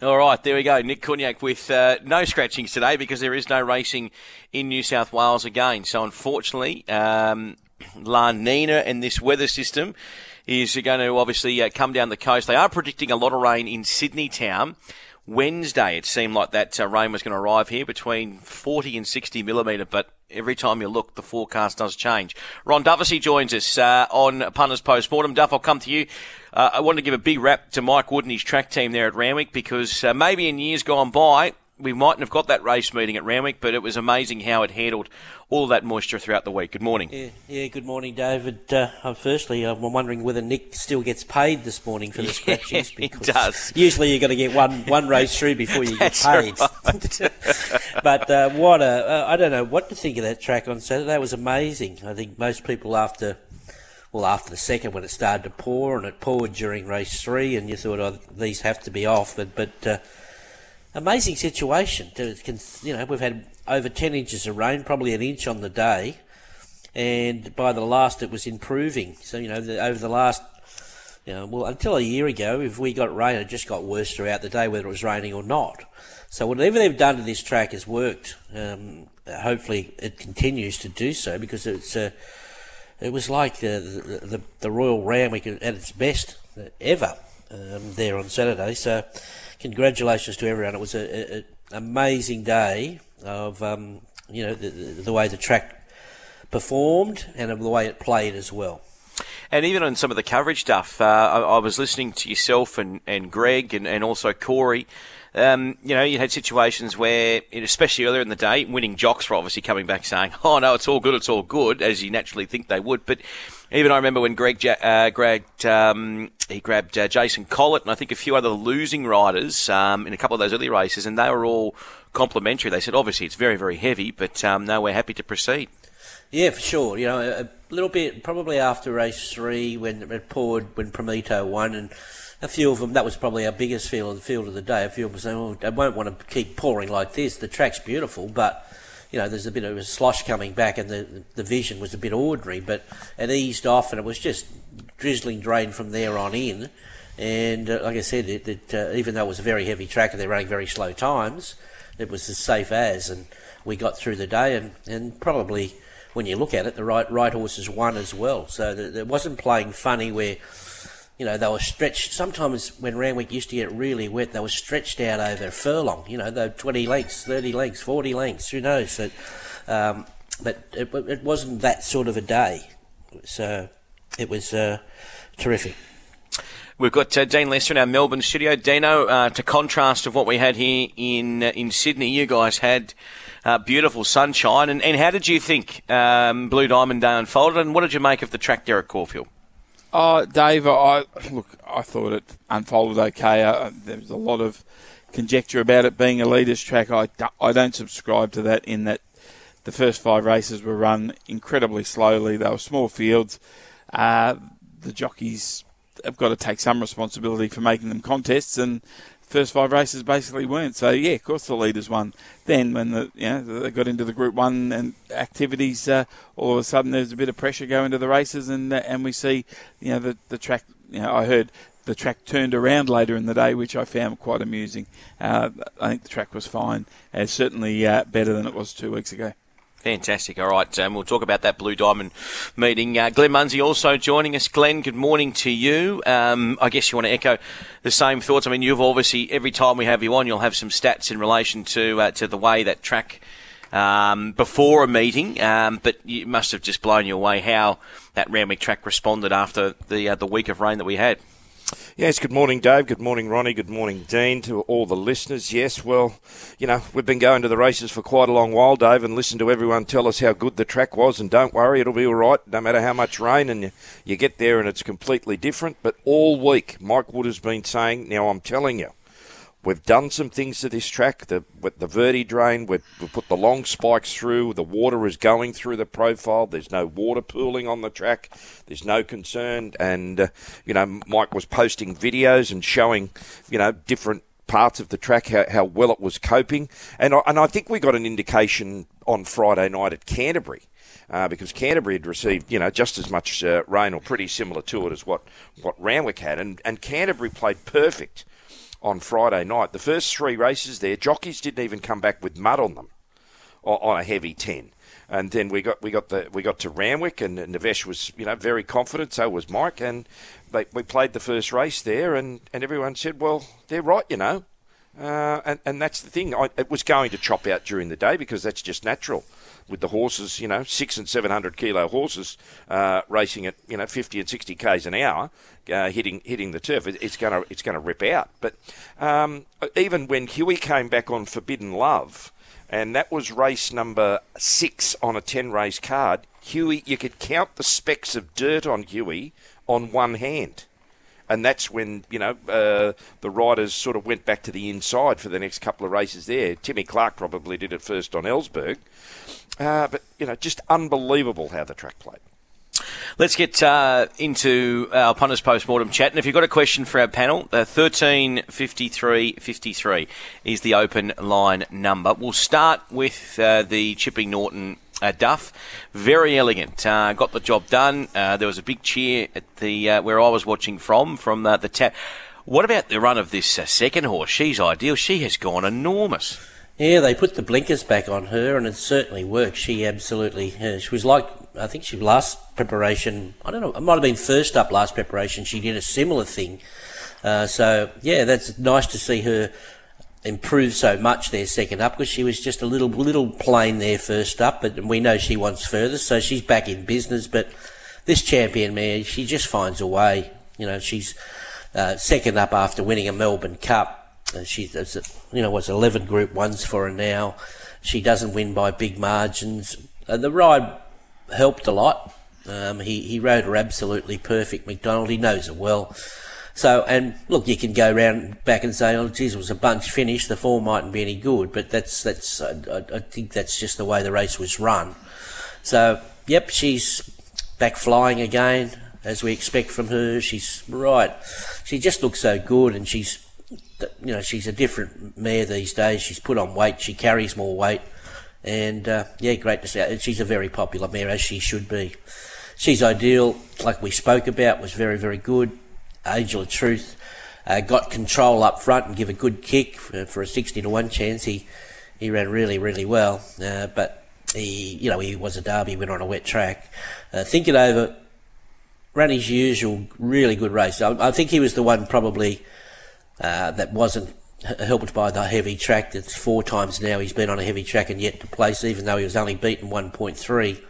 All right, there we go. Nick Cognac with uh, no scratchings today because there is no racing in New South Wales again. So unfortunately, um, La Nina and this weather system is going to obviously uh, come down the coast. They are predicting a lot of rain in Sydney town. Wednesday, it seemed like that uh, rain was going to arrive here between 40 and 60 millimetre, but every time you look, the forecast does change. Ron Dufficy joins us uh, on Punters Postmortem. Duff, I'll come to you. Uh, I want to give a big rap to Mike Wood and his track team there at Randwick because uh, maybe in years gone by, we mightn't have got that race meeting at Randwick, but it was amazing how it handled all that moisture throughout the week. Good morning. Yeah, yeah good morning, David. Uh, firstly, I'm wondering whether Nick still gets paid this morning for the scratches. Yeah, he does. Usually you've got to get one, one race through before you get paid. Right. but uh, what a, uh, I don't know what to think of that track on Saturday. It was amazing. I think most people after well, after the second when it started to pour, and it poured during race three, and you thought, oh, these have to be off. But, but uh, amazing situation. You know, we've had over 10 inches of rain, probably an inch on the day, and by the last it was improving. So, you know, the, over the last, you know, well, until a year ago, if we got rain, it just got worse throughout the day, whether it was raining or not. So whatever they've done to this track has worked. Um, hopefully it continues to do so because it's uh, it was like the, the, the Royal Randwick at its best ever um, there on Saturday. So, congratulations to everyone. It was an amazing day of um, you know the, the way the track performed and of the way it played as well. And even on some of the coverage stuff, uh, I, I, was listening to yourself and, and Greg and, and also Corey um, you know, you had situations where, especially earlier in the day, winning jocks were obviously coming back saying, "Oh no, it's all good, it's all good," as you naturally think they would. But even I remember when Greg uh, grabbed um, he grabbed uh, Jason Collett and I think a few other losing riders um, in a couple of those early races, and they were all complimentary. They said, "Obviously, it's very, very heavy, but um, no, we're happy to proceed." Yeah, for sure. You know, a little bit probably after race three when it poured when Prometo won and a few of them, that was probably our biggest field, the field of the day. A few of them saying, "Oh, I won't want to keep pouring like this. The track's beautiful, but you know, there's a bit of a slosh coming back, and the the vision was a bit ordinary. But it eased off, and it was just drizzling rain from there on in. And uh, like I said, it, it uh, even though it was a very heavy track and they're running very slow times, it was as safe as, and we got through the day, and and probably when you look at it, the right right horses won as well. So it wasn't playing funny where you know, they were stretched. Sometimes when Randwick used to get really wet, they were stretched out over a furlong. You know, they 20 lengths, 30 lengths, 40 lengths, who knows? So, um, but it, it, wasn't that sort of a day. So it was uh, terrific. We've got uh, Dean Lester in our Melbourne studio. Dino, uh, to contrast of what we had here in uh, in Sydney, you guys had uh, beautiful sunshine. And, and how did you think um, Blue Diamond Day unfolded? And what did you make of the track Derek Caulfield? Oh, Dave, I look. I thought it unfolded okay. Uh, there was a lot of conjecture about it being a leaders' track. I, I don't subscribe to that. In that the first five races were run incredibly slowly. They were small fields. Uh, the jockeys have got to take some responsibility for making them contests, and first five races basically weren't. So yeah, of course the leaders won. Then when the you know they got into the Group One and activities, uh, all of a sudden there's a bit of pressure going to the races, and uh, and we see you know the the track. You know, I heard the track turned around later in the day, which I found quite amusing. Uh, I think the track was fine, and certainly uh, better than it was two weeks ago. Fantastic. All right, um, we'll talk about that Blue Diamond meeting. Uh, Glenn Munsey also joining us. Glenn, good morning to you. Um, I guess you want to echo the same thoughts. I mean, you've obviously every time we have you on, you'll have some stats in relation to uh, to the way that track um, before a meeting, um, but you must have just blown you away how that Randwick track responded after the uh, the week of rain that we had. Yes, good morning, Dave. Good morning, Ronnie. Good morning, Dean, to all the listeners. Yes, well, you know, we've been going to the races for quite a long while, Dave, and listened to everyone tell us how good the track was. And don't worry, it'll be all right, no matter how much rain. And you, you get there and it's completely different. But all week, Mike Wood has been saying, now I'm telling you, We've done some things to this track. The with the Verti-Drain, we've, we've put the long spikes through. The water is going through the profile. There's no water pooling on the track. There's no concern. And uh, you know, Mike was posting videos and showing, you know, different parts of the track how, how well it was coping. And I, and I think we got an indication on Friday night at Canterbury. Uh, because Canterbury had received, you know, just as much uh, rain or pretty similar to it as what, what Randwick had, and, and Canterbury played perfect on Friday night. The first three races there, jockeys didn't even come back with mud on them on a heavy ten. And then we got we got the we got to Randwick, and Navesh was you know very confident. So was Mike, and they, we played the first race there, and, and everyone said, well, they're right, you know. Uh, and, and that's the thing. I, it was going to chop out during the day because that's just natural with the horses, you know, six and seven hundred kilo horses uh, racing at you know fifty and sixty k's an hour, uh, hitting hitting the turf. It's gonna it's gonna rip out. But um, even when Huey came back on Forbidden Love, and that was race number six on a ten race card. Huey, you could count the specks of dirt on Huey on one hand and that's when you know uh, the riders sort of went back to the inside for the next couple of races there. Timmy Clark probably did it first on Ellsberg, uh, but you know just unbelievable how the track played. Let's get uh, into our punters post-mortem chat. And if you've got a question for our panel, uh, 135353 is the open line number. We'll start with uh, the Chipping Norton uh, Duff, Verry Elegant. Uh, got the job done. Uh, there was a big cheer at the uh, where I was watching from from uh, the tap. What about the run of this uh, second horse? She's ideal. She has gone enormous. Yeah, they put the blinkers back on her, and it certainly worked. She absolutely. she was like I think she last preparation. I don't know. It might have been first up last preparation. She did a similar thing. so yeah, that's nice to see her improved so much there second up because she was just a little little plain there first up, but we know she wants further, so she's back in business. But this champion mare, she just finds a way. You know, she's uh, second up after winning a Melbourne Cup. Uh, she, you know, was 11 Group Ones for her now. She doesn't win by big margins. Uh, the ride helped a lot. Um, he he rode her absolutely perfect. McDonald, he knows her well. So, and look, you can go around back and say, "Oh, geez, it was a bunch finish. The form mightn't be any good," but that's that's I, I think that's just the way the race was run. So, yep, she's back flying again as we expect from her. She's right. She just looks so good, and she's you know she's a different mare these days. She's put on weight. She carries more weight, and uh, yeah, great to see. She's a very popular mare as she should be. She's ideal, like we spoke about, was very very good Angel of Truth uh, got control up front and give a good kick for, for, a 60 to 1 chance. He he ran really, really well. Uh, but he, you know, he was a derby winner on a wet track. Uh, think it over, ran his usual really good race. I, I think he was the one probably uh, that wasn't helped by the heavy track. That's four times now he's been on a heavy track and yet to place, even though he was only beaten 1.3.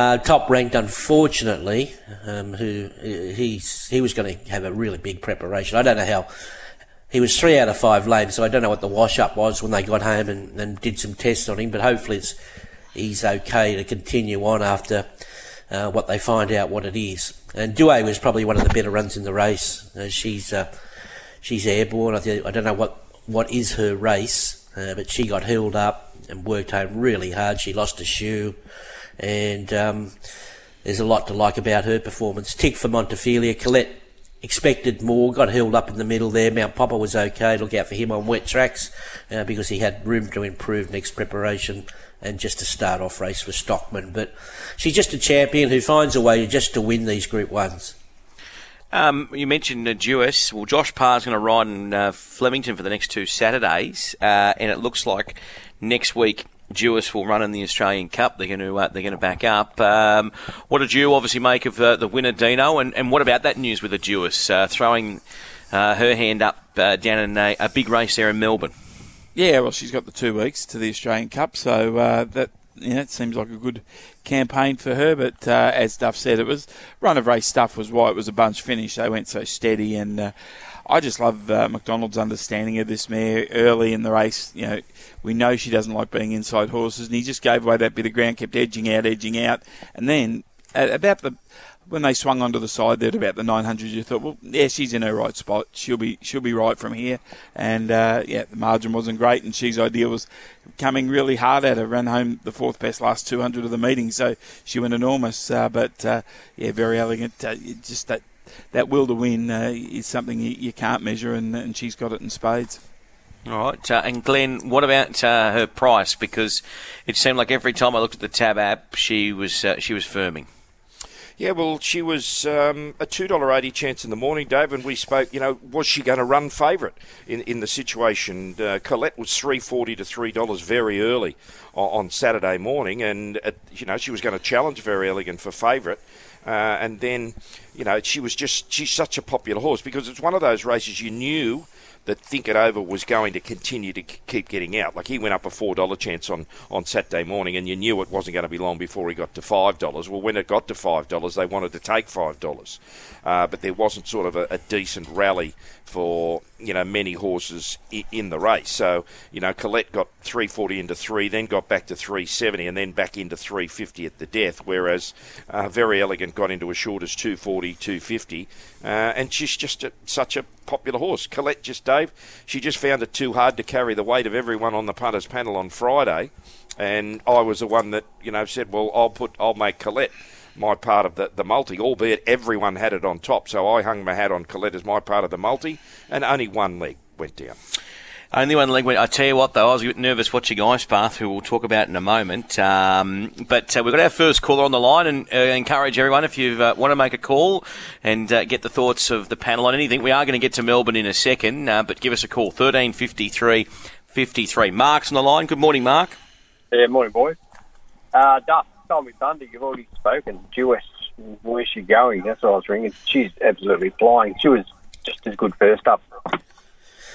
Uh, top ranked, unfortunately, um, who he's he was going to have a really big preparation. I don't know how. He was three out of five lanes, so I don't know what the wash up was when they got home and, and did some tests on him. But hopefully, he's okay to continue on after uh, what they find out what it is. And Due was probably one of the better runs in the race. Uh, she's uh, she's airborne. I, th- I don't know what what is her race, uh, but she got held up and worked home really hard. She lost a shoe and um, there's a lot to like about her performance. Tick for Montefilia. Colette expected more, got held up in the middle there. Mount Popper was okay. Look out for him on wet tracks uh, because he had room to improve next preparation and just to start off race for Stockman. But she's just a champion who finds a way just to win these Group Ones. Um, you mentioned uh, Duais. Well, Josh Parr's going to ride in uh, Flemington for the next two Saturdays, uh, and it looks like next week Duais will run in the Australian Cup. They're going to uh, they're going to back up. Um, what did you obviously make of uh, the winner, Dino? And, and what about that news with the Duais uh, throwing uh, her hand up uh, down in a, a, big race there in Melbourne? Yeah, well, she's got the two weeks to the Australian Cup, so uh, that you know, it seems like a good campaign for her. But as Duff said, it was run of race stuff was why it was a bunch finish. They went so steady and. I just love McDonald's understanding of this mare early in the race. You know, we know she doesn't like being inside horses, and he just gave away that bit of ground, kept edging out, edging out, and then at about the when they swung onto the side there at about the 900, you thought, well, yeah, she's in her right spot. She'll be she'll be right from here. And uh, yeah, the margin wasn't great, and she's idea was coming really hard at her. Ran home the fourth best last 200 of the meeting, so she went enormous. Uh, but uh, yeah, Verry Elegant. Uh, just that that will to win uh, is something you, you can't measure, and, and she's got it in spades. All right, uh, and Glenn, what about uh, her price? Because it seemed like every time I looked at the tab app, she was uh, she was firming. Yeah, well, she was um, a two dollar eighty chance in the morning, Dave, and we spoke. You know, was she going to run favourite in in the situation? Uh, Colette was three forty to three dollars very early on, on, Saturday morning, and uh, you know she was going to challenge Verry Elegant for favourite. Uh, and then, you know, she was just, she's such a popular horse because it's one of those races you knew that Think It Over was going to continue to keep getting out. Like he went up a four dollar chance on, on Saturday morning, and you knew it wasn't going to be long before he got to five dollars. Well, when it got to five dollars, they wanted to take five dollars, uh, but there wasn't sort of a, a decent rally for you know many horses in the race. So you know Colette got 340 into three, then got back to 370, and then back into 350 at the death. Whereas uh, Verry Elegant got into as short as 240, 250, uh, and she's just a, such a popular horse. Colette just Dave, she just found it too hard to carry the weight of everyone on the punters panel on Friday, and I was the one that you know said, well, I'll put, I'll make Colette my part of the, the multi, albeit everyone had it on top. So I hung my hat on Colette as my part of the multi, and only one leg went down. Only one leg went. I tell you what, though, I was a bit nervous watching Ice Bath, who we'll talk about in a moment. Um, but uh, we've got our first caller on the line, and uh, encourage everyone if you uh, want to make a call and uh, get the thoughts of the panel on anything. We are going to get to Melbourne in a second, uh, but give us a call thirteen fifty three fifty three. Mark's on the line. Good morning, Mark. Yeah, morning, boys. Uh, Duff, tell me Thunder, you've already spoken. Duais, where's she going? That's what I was ringing. She's absolutely flying. She was just as good first up.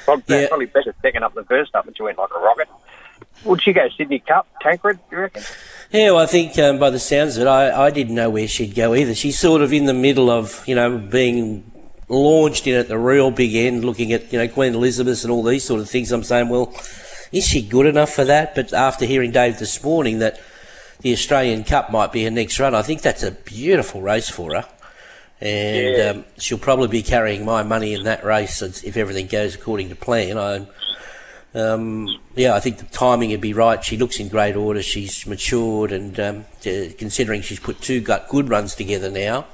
Probably, yeah. probably better second up than first up, and she went like a rocket. Would she go Sydney Cup, Tancred, you reckon? Yeah, well, I think um, by the sounds of it, I, I didn't know where she'd go either. She's sort of in the middle of, you know, being launched in at the real big end, looking at, you know, Queen Elizabeth and all these sort of things. I'm saying, well, is she good enough for that? But after hearing Dave this morning that the Australian Cup might be her next run, I think that's a beautiful race for her and yeah. um, she'll probably be carrying my money in that race if everything goes according to plan. I, um, yeah, I think the timing would be right. She looks in great order. She's matured, and um, considering she's put two good runs together now,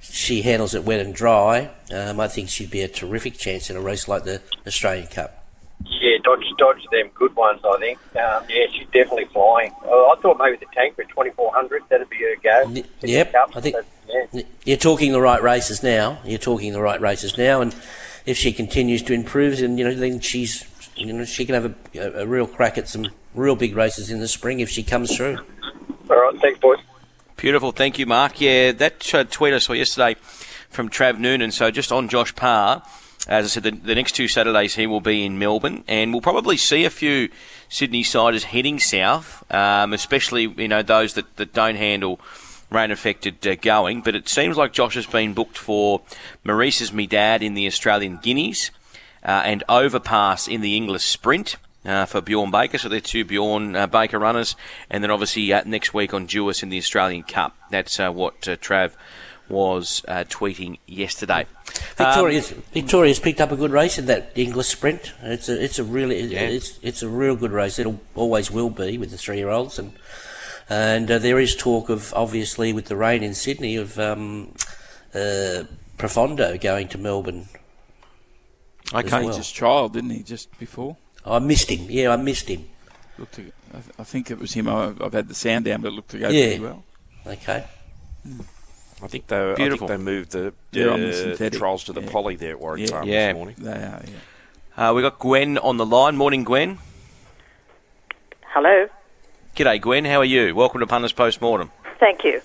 she handles it wet and dry. Um, I think she'd be a terrific chance in a race like the Australian Cup. Yeah, dodge dodge them good ones. I think. Um, yeah, she's definitely flying. I thought maybe the Tancred twenty four hundred that'd be her go. Yep, I think yeah. you're talking the right races now. You're talking the right races now, and if she continues to improve, and you know, then she's you know she can have a, a real crack at some real big races in the spring if she comes through. All right, thanks, boys. Beautiful, thank you, Mark. Yeah, that uh, tweet I saw yesterday from Trav Noonan. So just on Josh Parr as I said, the, the, next two Saturdays he will be in Melbourne, and we'll probably see a few Sydney siders heading south, um, especially you know those that, that don't handle rain affected uh, going. But it seems like Josh has been booked for Maurice's Me Dad in the Australian Guineas uh, and Overpass in the English Sprint. Uh, for Bjorn Baker, so they're two Bjorn uh, Baker runners, and then obviously uh, next week on Duais in the Australian Cup. That's uh, what Trav was uh, tweeting yesterday. Victoria's um, Victoria's picked up a good race in that English sprint. It's a it's a really yeah. it's it's a real good race. It'll always will be with the three year olds and and uh, there is talk of obviously with the rain in Sydney of um, uh, Profondo going to Melbourne. Okay, well. he just trialled, didn't he, just before? I missed him. Yeah, I missed him. Looked to, I think it was him. I've had the sound down, but it looked to go yeah. pretty well. Okay. Hmm. I think they Beautiful. I think they moved the, the, the trials to the yeah. poly there at Warwick yeah. Farm yeah. this morning. They are, yeah. Uh, we got Gwen on the line. Morning, Gwen. Hello. G'day, Gwen. How are you? Welcome to Punters Post Mortem. Thank you.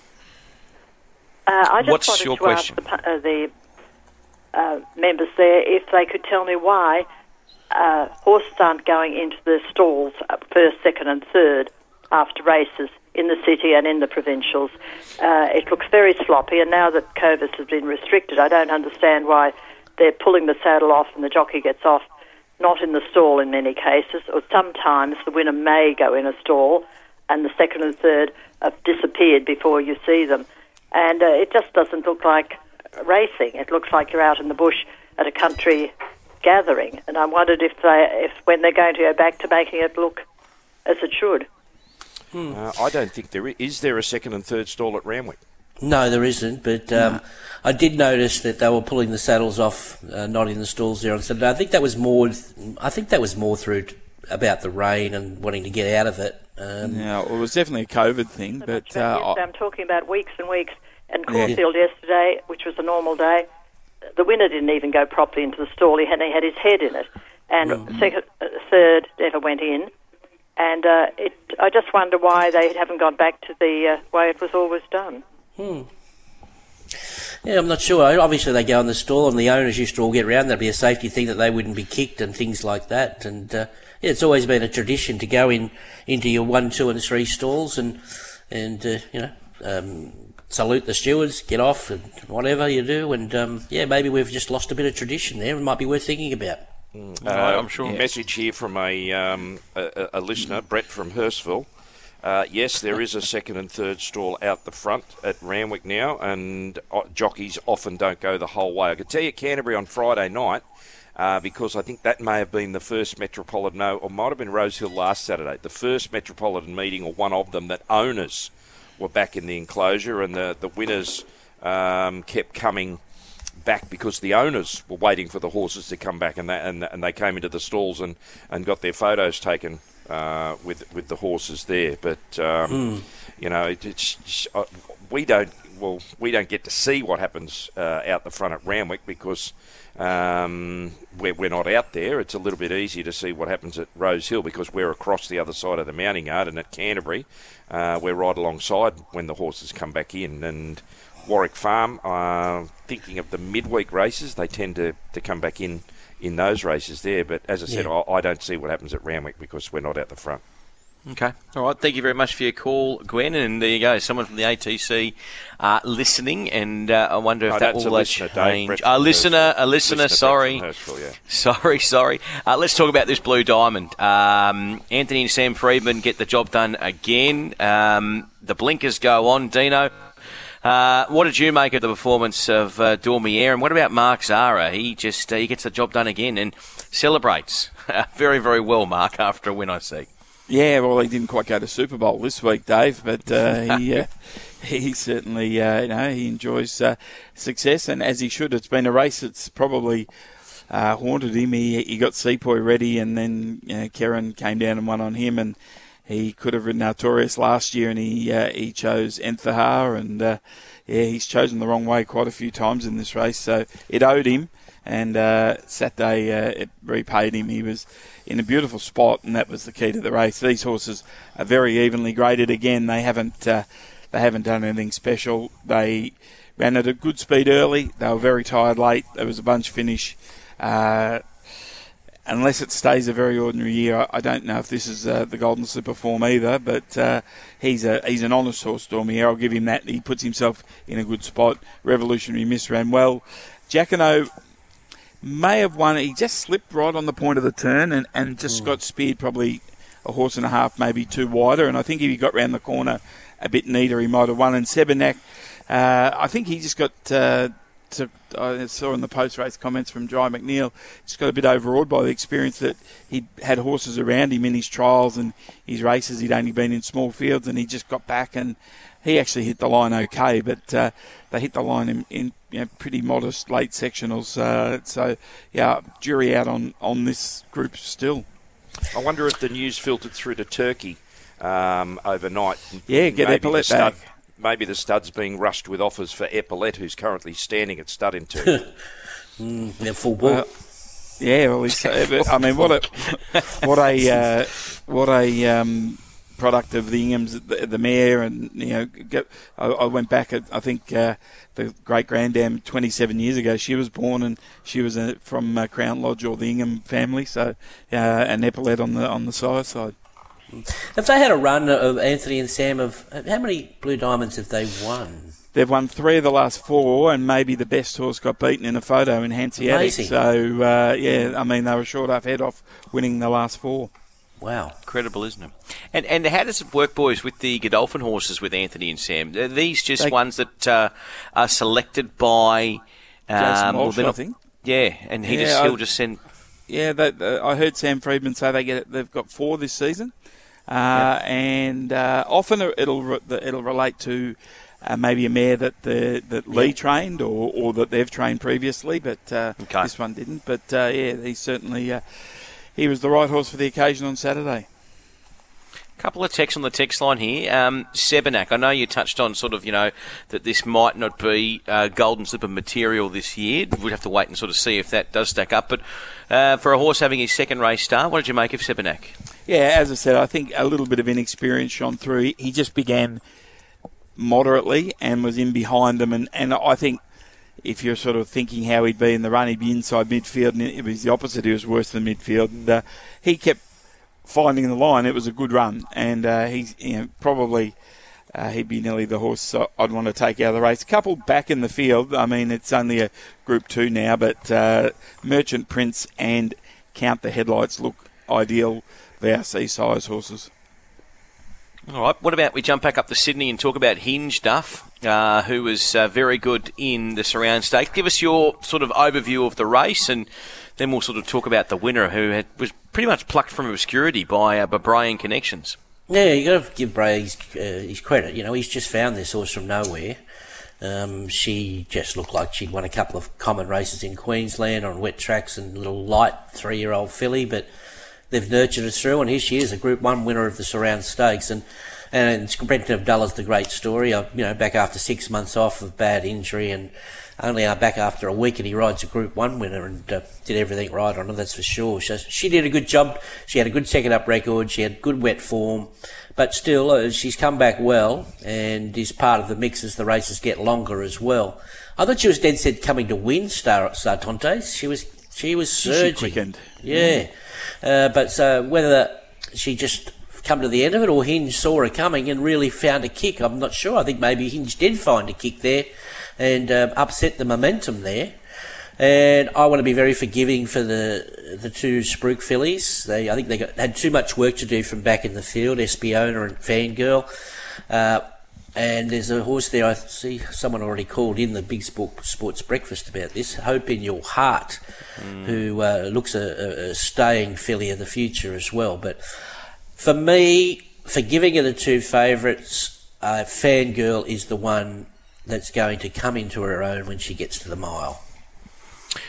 Uh, I just What's wanted your to question? ask the, uh, the uh, members there if they could tell me why uh, horses aren't going into the stalls first, second, and third after races in the city and in the provincials. Uh, it looks very sloppy, and now that COVID has been restricted, I don't understand why they're pulling the saddle off and the jockey gets off, not in the stall in many cases, or sometimes the winner may go in a stall and the second and third have disappeared before you see them. And uh, it just doesn't look like racing. It looks like you're out in the bush at a country gathering. And I wondered if they, if when they're going to go back to making it look as it should. Hmm. Uh, I don't think there is. Is there a second and third stall at Randwick? No, there isn't. But um, no. I did notice that they were pulling the saddles off, uh, not in the stalls there on Saturday. I think that was more. I think that was more through about the rain and wanting to get out of it. Um, yeah, well, it was definitely a COVID thing, but uh, I'm talking about weeks and weeks And Caulfield yesterday, which was a normal day, the winner didn't even go properly into the stall. He had, he had his head in it. And Mm-hmm. second, uh, third never went in. And uh, it, I just wonder why they haven't gone back to the uh, way it was always done. Yeah, I'm not sure. Obviously, they go in the stall, and the owners used to all get round. There'd be a safety thing that they wouldn't be kicked and things like that. And uh, yeah, it's always been a tradition to go in into your one, two, and three stalls, and and uh, you know um, salute the stewards, get off, and whatever you do. And um, yeah, maybe we've just lost a bit of tradition there. It might be worth thinking about. Uh, I'm sure. Message here from a, um, a, a a listener, Brett from Hurstville. Uh, yes, there is a second and third stall out the front at Randwick now, and uh, jockeys often don't go the whole way. I could tell you Canterbury on Friday night, uh, because I think that may have been the first Metropolitan, no, or might have been Rosehill last Saturday, the first Metropolitan meeting, or one of them, that owners were back in the enclosure, and the, the winners um, kept coming back because the owners were waiting for the horses to come back, and they, and, and they came into the stalls and, and got their photos taken uh, with with the horses there. But um, you know, it, it's uh, we don't well we don't get to see what happens uh, out the front at Randwick because. Um, we're, we're not out there. It's a little bit easier to see what happens at Rose Hill because we're across the other side of the mounting yard, and at Canterbury, uh, we're right alongside when the horses come back in. And Warwick Farm, uh, thinking of the midweek races, they tend to, to come back in in those races there. But as I said, Yeah. I, I don't see what happens at Randwick because we're not out the front. Okay. All right. Thank you very much for your call, Gwen. And there you go. Someone from the ATC uh, listening. And uh, I wonder if No, that that's will a uh, listener, Dave, change. Brett A listener, a listener, Brett sorry. yeah. Sorry, sorry. Uh, let's talk about this blue diamond. Um, Anthony and Sam Freedman get the job done again. Um, the blinkers go on. Dino, uh, what did you make of the performance of uh, Daumier? And what about Mark Zahra? He just uh, he gets the job done again and celebrates very, very well, Mark, after a win, I see. Yeah, well, he didn't quite go to Super Bowl this week, Dave, but uh, he uh, he certainly uh, you know he enjoys uh, success, and as he should. It's been a race that's probably uh, haunted him. He he got Sepoy ready, and then you know, Kerrin came down and won on him, and he could have ridden Artorius last year, and he uh, he chose Enthahar, and uh, yeah, he's chosen the wrong way quite a few times in this race, so it owed him. And uh, Saturday uh, it repaid him. He was in a beautiful spot, and that was the key to the race. These horses are very evenly graded. Again, they haven't uh, they haven't done anything special. They ran at a good speed early. They were very tired late. There was a bunch finish. Uh, unless it stays a very ordinary year, I, don't know if this is uh, the Golden Slipper form either. But uh, he's a he's an honest horse, Daumier. I'll give him that. He puts himself in a good spot. Revolutionary Miss ran well. Jacquinot may have won. He just slipped right on the point of the turn and, and just got speared probably a horse and a half, maybe two wider. And I think if he got round the corner a bit neater, he might have won. And Sebenak, uh, I think he just got. Uh, to, I saw in the post-race comments from Dry McNeil, just got a bit overawed by the experience that he'd had horses around him in his trials and his races. He'd only been in small fields, and he just got back and he actually hit the line okay, but uh, they hit the line in, in you know, pretty modest late sectionals. Uh, so yeah, jury out on on this group still. I wonder if the news filtered through to Turkey um, overnight. Yeah, get maybe Epaulette back. Maybe the stud's being rushed with offers for Epaulette, who's currently standing at stud in Turkey. Yeah, full ball. Well, yeah, well, he's, uh, I mean, what a what a uh, what a um, product of the Inghams, the, the mare, and you know, get, I, I went back. At, I think uh, the great granddam 27 years ago. She was born and she was uh, from uh, Crown Lodge or the Ingham family. So, uh, an epaulette on the on the side side. Have they had a run of Anthony and Sam of how many Blue Diamonds have they won? They've won three of the last four, and maybe the best horse got beaten in a photo in Hanseatic. Amazing. So, uh, yeah, I mean, they were short half head off winning the last four. Wow. Incredible, isn't it? And and how does it work, boys, with the Godolphin horses with Anthony and Sam? Are these just They- ones that uh, are selected by? Jason Um, Walsh, they're I think. Yeah, and he Yeah, just I- he'll just send. Yeah, they, uh, I heard Sam Freedman say they get they've got four this season, uh, and uh, often it'll re- it'll relate to uh, maybe a mare that the that Lee trained or, or that they've trained previously, but uh, Okay. this one didn't. But uh, yeah, he certainly uh, he was the right horse for the occasion on Saturday. Couple of texts on the text line here. Um, Sebenak, I know you touched on sort of, you know, that this might not be uh, golden slipper material this year. We'd have to wait and sort of see if that does stack up. But uh, for a horse having his second race start, what did you make of Sebenak? Yeah, as I said, I think a little bit of inexperience shone through. He just began moderately and was in behind them, and, and I think if you're sort of thinking how he'd be in the run, he'd be inside midfield, and it was the opposite. He was worse than midfield, and uh, he kept finding the line. It was a good run, and uh, he's you know, probably uh, he'd be nearly the horse I'd want to take out of the race. A couple back in the field. I mean, it's only a Group Two now, but uh, Merchant Prince and Count the Headlights look ideal VRC size horses. All right. What about we jump back up to Sydney and talk about Hinge Duff, uh, who was uh, very good in the surround stakes. Give us your sort of overview of the race, and then we'll sort of talk about the winner, who had, was pretty much plucked from obscurity by uh, by Brian Connections. Yeah, you got to give Bray his, uh, his, credit. You know, he's just found this horse from nowhere. Um, she just looked like she'd won a couple of common races in Queensland on wet tracks and little light three-year-old filly, but they've nurtured her through, and here she is, a Group One winner of the Surround Stakes, and and Brenton Avdulla's the great story. You know, back after six months off of bad injury, and only uh, back after a week, and he rides a Group One winner and uh, did everything right on her. That's for sure. So she did a good job. She had a good second up record. She had good wet form, but still, uh, she's come back well, and is part of the mix as the races get longer as well. I thought she was dead set coming to win Star Sartontes. She was she was surging. She quickened. Yeah. Uh, but uh, whether she just come to the end of it or Hinge saw her coming and really found a kick, I'm not sure. I think maybe Hinge did find a kick there and uh, upset the momentum there. And I want to be very forgiving for the the two Spruik fillies. They, I think they got, had too much work to do from back in the field. Espiona and Fangirl. Uh, and there's a horse there. I see someone already called in the Big Sport, Sports Breakfast about this. Hope in Your Heart, mm. who uh, looks a, a, staying filly of the future as well. But for me, forgiving of the two favourites, uh, Fangirl is the one that's going to come into her own when she gets to the mile.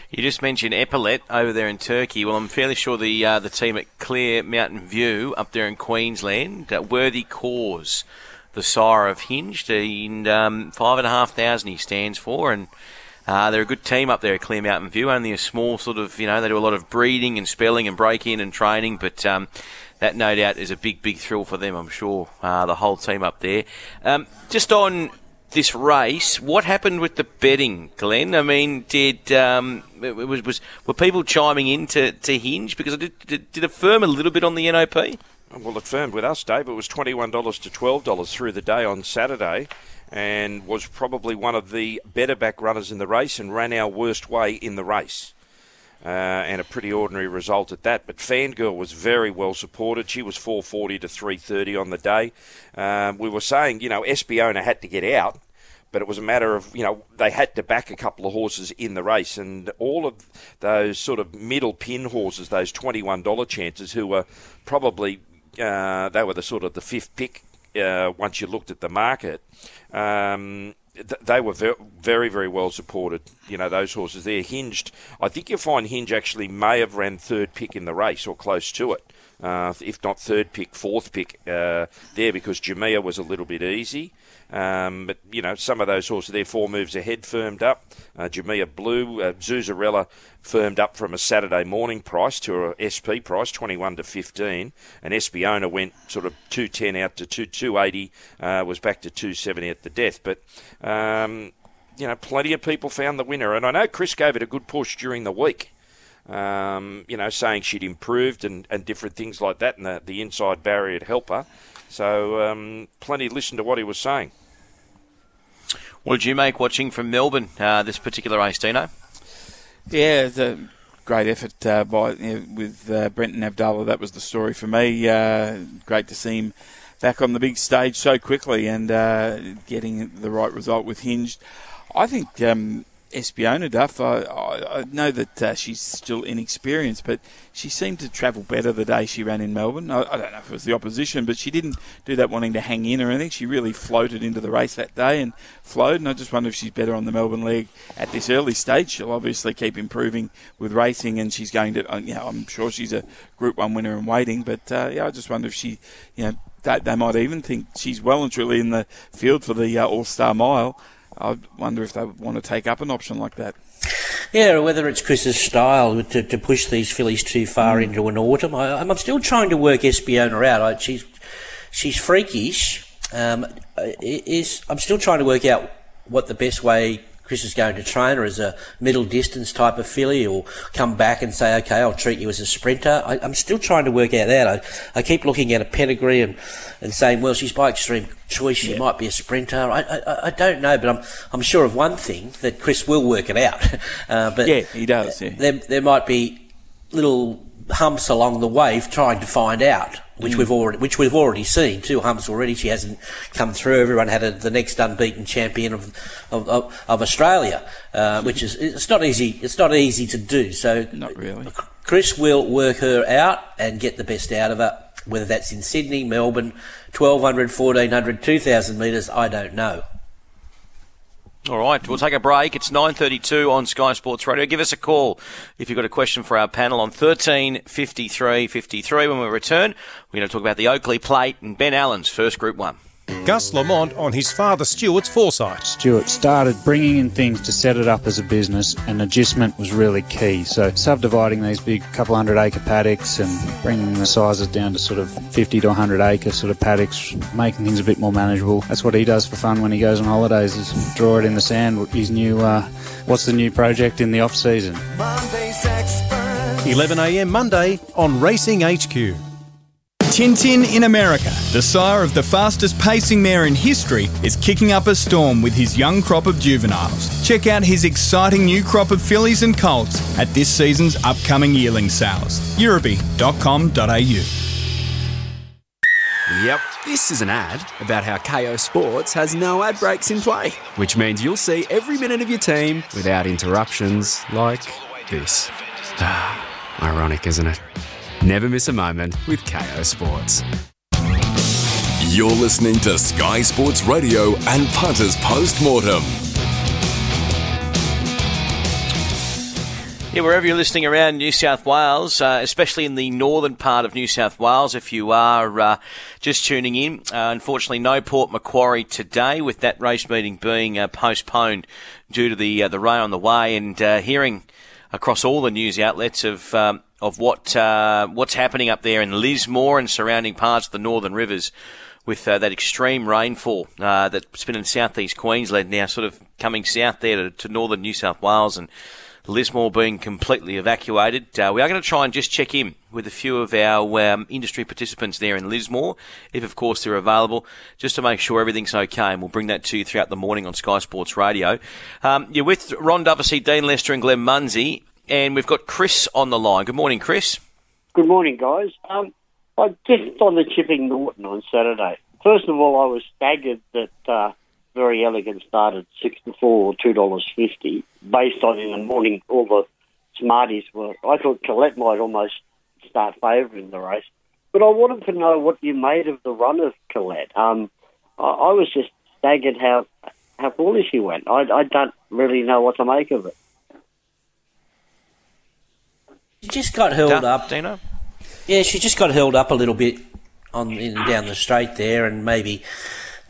You just mentioned Epaulette over there in Turkey. Well, I'm fairly sure the uh, the team at Clear Mountain View up there in Queensland, uh, Worthy Cause the sire of Hinged, and um, five and a half thousand he stands for, and uh, they're a good team up there at Clear Mountain View. Only a small sort of, you know, they do a lot of breeding and spelling and break in and training, but um, that no doubt is a big, big thrill for them. I'm sure uh, the whole team up there. Um, just on this race, what happened with the betting, Glenn? I mean, did um, was, was were people chiming in to, to Hinge because did, did, did it firm a little bit on the NOP? Well, it firmed with us, Dave. It was $21 to $12 through the day on Saturday and was probably one of the better back runners in the race and ran our worst way in the race. Uh, and a pretty ordinary result at that. But Fangirl was very well supported. She was 440 to 330 on the day. Um, we were saying, you know, Espiona had to get out, but it was a matter of, you know, they had to back a couple of horses in the race. And all of those sort of middle pin horses, those $21 chances, who were probably uh, they were the sort of the fifth pick uh, once you looked at the market. Um, th- they were very, very, very well supported. You know, those horses. They're hinged. I think you'll find Hinge actually may have ran third pick in the race or close to it. Uh, if not third pick, fourth pick uh, there because Jamia was a little bit easy. Um, but, you know, some of those horses, their four moves ahead firmed up. Uh, Jamia Blue, uh, Zuzarella firmed up from a Saturday morning price to a SP price, 21 to 15. And Espiona went sort of 210 out to 2, 280, uh, was back to 270 at the death. But, um, you know, plenty of people found the winner. And I know Chris gave it a good push during the week. Um, you know, saying she'd improved and, and different things like that, and the, the inside barrier to help her. So, um, plenty listened to what he was saying. What did you make watching from Melbourne uh, this particular race, Dino? Yeah, a great effort uh, by with uh, Brenton Avdulla. That was the story for me. Uh, great to see him back on the big stage so quickly and uh, getting the right result with Hinged. I think um, Espiona Duff. I, I, I know that uh, she's still inexperienced, but she seemed to travel better the day she ran in Melbourne. I, I, don't know if it was the opposition, but she didn't do that wanting to hang in or anything. She really floated into the race that day and flowed. And I just wonder if she's better on the Melbourne leg at this early stage. She'll obviously keep improving with racing, and she's going to. Uh, you know, I'm sure she's a Group One winner in waiting. But uh, yeah, I just wonder if she, you know. They might even think she's well and truly in the field for the uh, All Star Mile. I wonder if they want to take up an option like that. Yeah, whether it's Chris's style to, to push these fillies too far mm. into an autumn. I, am still trying to work Espiona out. I, she's she's freakish. Um, is I'm still trying to work out what the best way Chris is going to train her as a middle distance type of filly or come back and say, okay, I'll treat you as a sprinter. I, am still trying to work out that. I, I keep looking at a pedigree and, and saying, well, she's by extreme choice. She yeah. might be a sprinter. I, I, I, don't know, but I'm, I'm sure of one thing that Chris will work it out. Uh, but yeah, he does. Yeah. There, there might be little humps along the way trying to find out which mm. we've already which we've already seen two humps already. She hasn't come through. Everyone had a, the next unbeaten champion of of, of, of Australia, uh, which is it's not easy. It's not easy to do. So not really. Chris will work her out and get the best out of her. Whether that's in Sydney, Melbourne, 1200, 1400, 2000 metres, I don't know. All right, we'll take a break. It's 9.32 on Sky Sports Radio. Give us a call if you've got a question for our panel on 13 53 53. When we return, we're going to talk about the Oakley Plate and Ben Allen's first Group 1. Gus Lamont on his father Stuart's foresight. Stuart started bringing in things to set it up as a business, and adjustment was really key. So, subdividing these big couple hundred acre paddocks and bringing the sizes down to sort of 50 to 100 acre sort of paddocks, making things a bit more manageable. That's what he does for fun when he goes on holidays, is draw it in the sand. His new, uh, what's the new project in the off season? 11am Monday on Racing HQ. Tintin in America, the sire of the fastest pacing mare in history, is kicking up a storm with his young crop of juveniles. Check out his exciting new crop of fillies and colts at this season's upcoming yearling sales. Euroby.com.au. Yep, this is an ad about how Kayo Sports has no ad breaks in play, which means you'll see every minute of your team without interruptions like this. Ironic, isn't it? Never miss a moment with Kayo Sports. You're listening to Sky Sports Radio and Punters Postmortem. Yeah, wherever you're listening around New South Wales, uh, especially in the northern part of New South Wales, if you are uh, just tuning in, uh, unfortunately, no Port Macquarie today, with that race meeting being uh, postponed due to the uh, the rain on the way, and uh, hearing across all the news outlets of um, of what uh, what's happening up there in Lismore and surrounding parts of the Northern Rivers with uh, that extreme rainfall uh, that's been in southeast Queensland now, sort of coming south there to, to northern New South Wales and Lismore being completely evacuated. Uh, we are going to try and just check in with a few of our um, industry participants there in Lismore, if of course they're available, just to make sure everything's okay. And we'll bring that to you throughout the morning on Sky Sports Radio. Um, you're with Ron Dufficy, Dean Lester, and Glenn Munsey and we've got Chris on the line. Good morning, Chris. Good morning, guys. Um, I just on the Chipping Norton on Saturday. First of all, I was staggered that uh, Verry Elegant start started sixty four or two dollars fifty, based on in the morning all the smarties were. I thought Colette might almost start favouring the race, but I wanted to know what you made of the run of Colette. Um, I, I was just staggered how how foolish he went. I, I don't really know what to make of it. She just got held up. Dino? Yeah, she just got held up a little bit on in, down the straight there, and maybe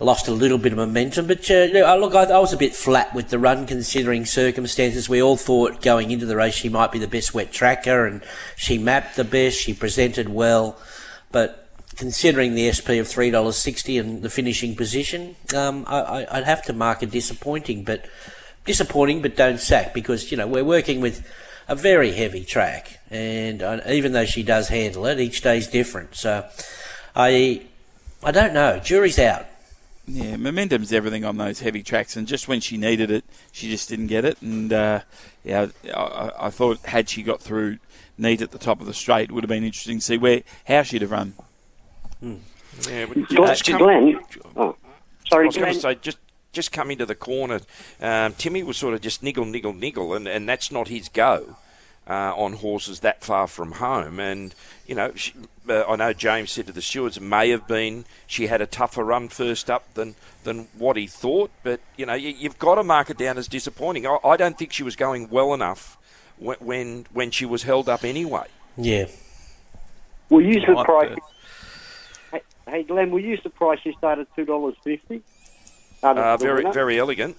lost a little bit of momentum. But uh, look, I, I, was a bit flat with the run considering circumstances. We all thought going into the race she might be the best wet tracker, and she mapped the best. She presented well, but considering the SP of three dollars sixty and the finishing position, um, I, would have to mark a disappointing, but disappointing, but don't sack because you know we're working with a very heavy track, and uh, even though she does handle it, each day's different. So I I don't know. Jury's out. Yeah, momentum's everything on those heavy tracks, and just when she needed it, she just didn't get it. And uh, yeah, I, I, thought had she got through neat at the top of the straight, it would have been interesting to see where how she'd have run. Hmm. Yeah, but Glenn. Oh, sorry, I was going to say just just come into the corner. Um, Timmy was sort of just niggle, niggle, niggle, and, and that's not his go. Uh, on horses that far from home. And, you know, she, uh, I know James said to the stewards, may have been she had a tougher run first up than, than what he thought. But, you know, you, have got to mark it down as disappointing. I, I, don't think she was going well enough when, when, when she was held up anyway. Yeah. Were you surprised? Hey, hey, Glenn, were you surprised she started $2.50? Uh, very, very elegant.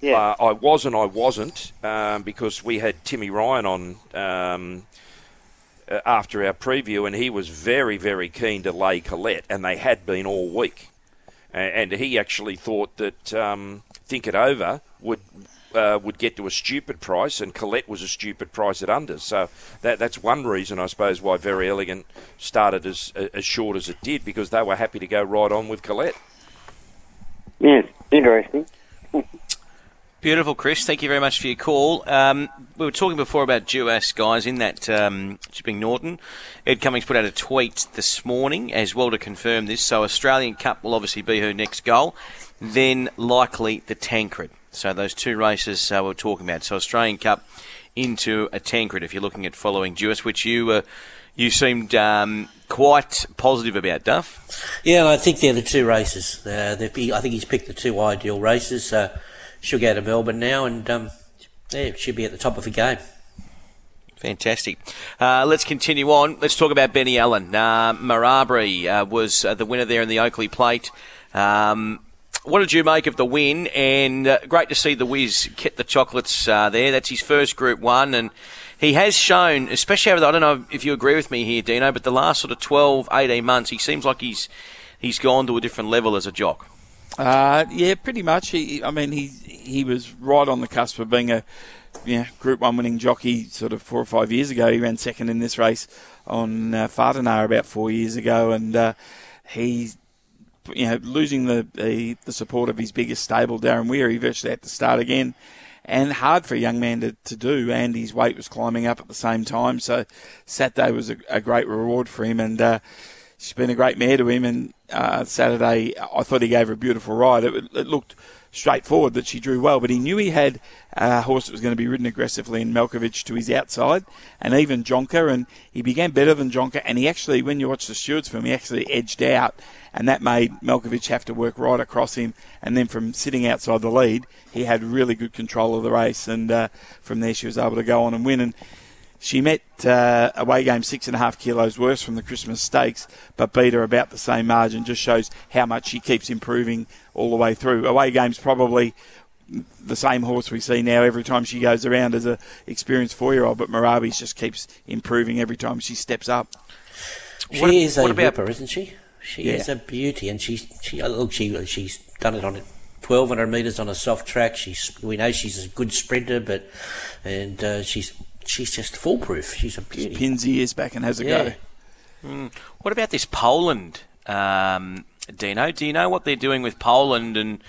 Yeah. Uh, I was and I wasn't um, because we had Timmy Ryan on um, uh, after our preview, and he was very, very keen to lay Colette, and they had been all week. And, and he actually thought that um, Think It Over would uh, would get to a stupid price, and Colette was a stupid price at under. So that that's one reason, I suppose, why Verry Elegant started as as short as it did because they were happy to go right on with Colette. Yes, interesting. Beautiful, Chris. Thank you very much for your call. Um, we were talking before about Duais, guys, in that um, Chipping Norton. Ed Cummings put out a tweet this morning as well to confirm this. So Australian Cup will obviously be her next goal, then likely the Tancred. So those two races uh, we're talking about. So Australian Cup into a Tancred if you're looking at following Duais, which you uh, you seemed um, quite positive about, Duff. Yeah, I think they're the two races. Uh, I think he's picked the two ideal races. So she'll go to Melbourne now, and um, yeah, she'll be at the top of the game. Fantastic. Uh, let's continue on. Let's talk about Benny Allen. Uh, Marabi uh, was uh, the winner there in the Oakleigh Plate. Um, what did you make of the win? And uh, great to see the Wiz get the chocolates uh, there. That's his first Group One, and he has shown, especially over the, I don't know if you agree with me here, Dino, but the last sort of 12, 18 months, he seems like he's he's gone to a different level as a jock. Uh, yeah, pretty much. He, I mean, he he was right on the cusp of being a yeah, Group One winning jockey. Sort of four or five years ago, he ran second in this race on uh, about four years ago, and uh, he's you know losing the, the, the support of his biggest stable, Darren Weir. He virtually had to start again, and hard for a young man to, to do. And his weight was climbing up at the same time, so Saturday was a, a great reward for him, and. Uh, she's been a great mare to him, and uh, Saturday I thought he gave her a beautiful ride. It, it looked straightforward that she drew well, but he knew he had a horse that was going to be ridden aggressively in Malkovich to his outside, and even Jonker, and he began better than Jonker, and he actually, when you watch the stewards film, he actually edged out, and that made Malkovich have to work right across him, and then from sitting outside the lead, he had really good control of the race, and uh, from there she was able to go on and win, and she met uh, away game six and a half kilos worse from the Christmas Stakes, but beat her about the same margin. Just shows how much she keeps improving all the way through. Away game's probably the same horse we see now every time she goes around as a experienced four year old, but Marabi's just keeps improving every time she steps up. She what, is a about, ripper, isn't she? She yeah. is a beauty, and she's she look she she's done it on it. 1200 metres on a soft track. She's we know she's a good sprinter, but and uh, she's she's just foolproof. She's a beauty. She pins ears back and has a yeah. go. Mm. What about this Poland, um, Dino? Do you know what they're doing with Poland, and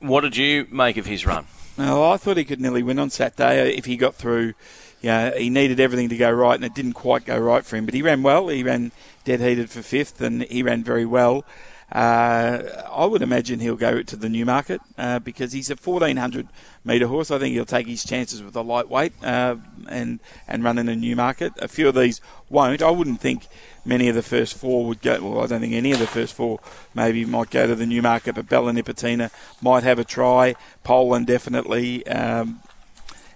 what did you make of his run? No, I thought he could nearly win on Saturday if he got through. Yeah, he needed everything to go right, and it didn't quite go right for him. But he ran well. He ran dead heated for fifth, and he ran very well. Uh, I would imagine he'll go to the Newmarket uh, because he's a 1400 metre horse. I think he'll take his chances with a lightweight uh, and and run in a Newmarket. A few of these won't. I wouldn't think many of the first four would go. Well, I don't think any of the first four maybe might go to the Newmarket, but Bella Nipotina might have a try. Poland definitely. Um,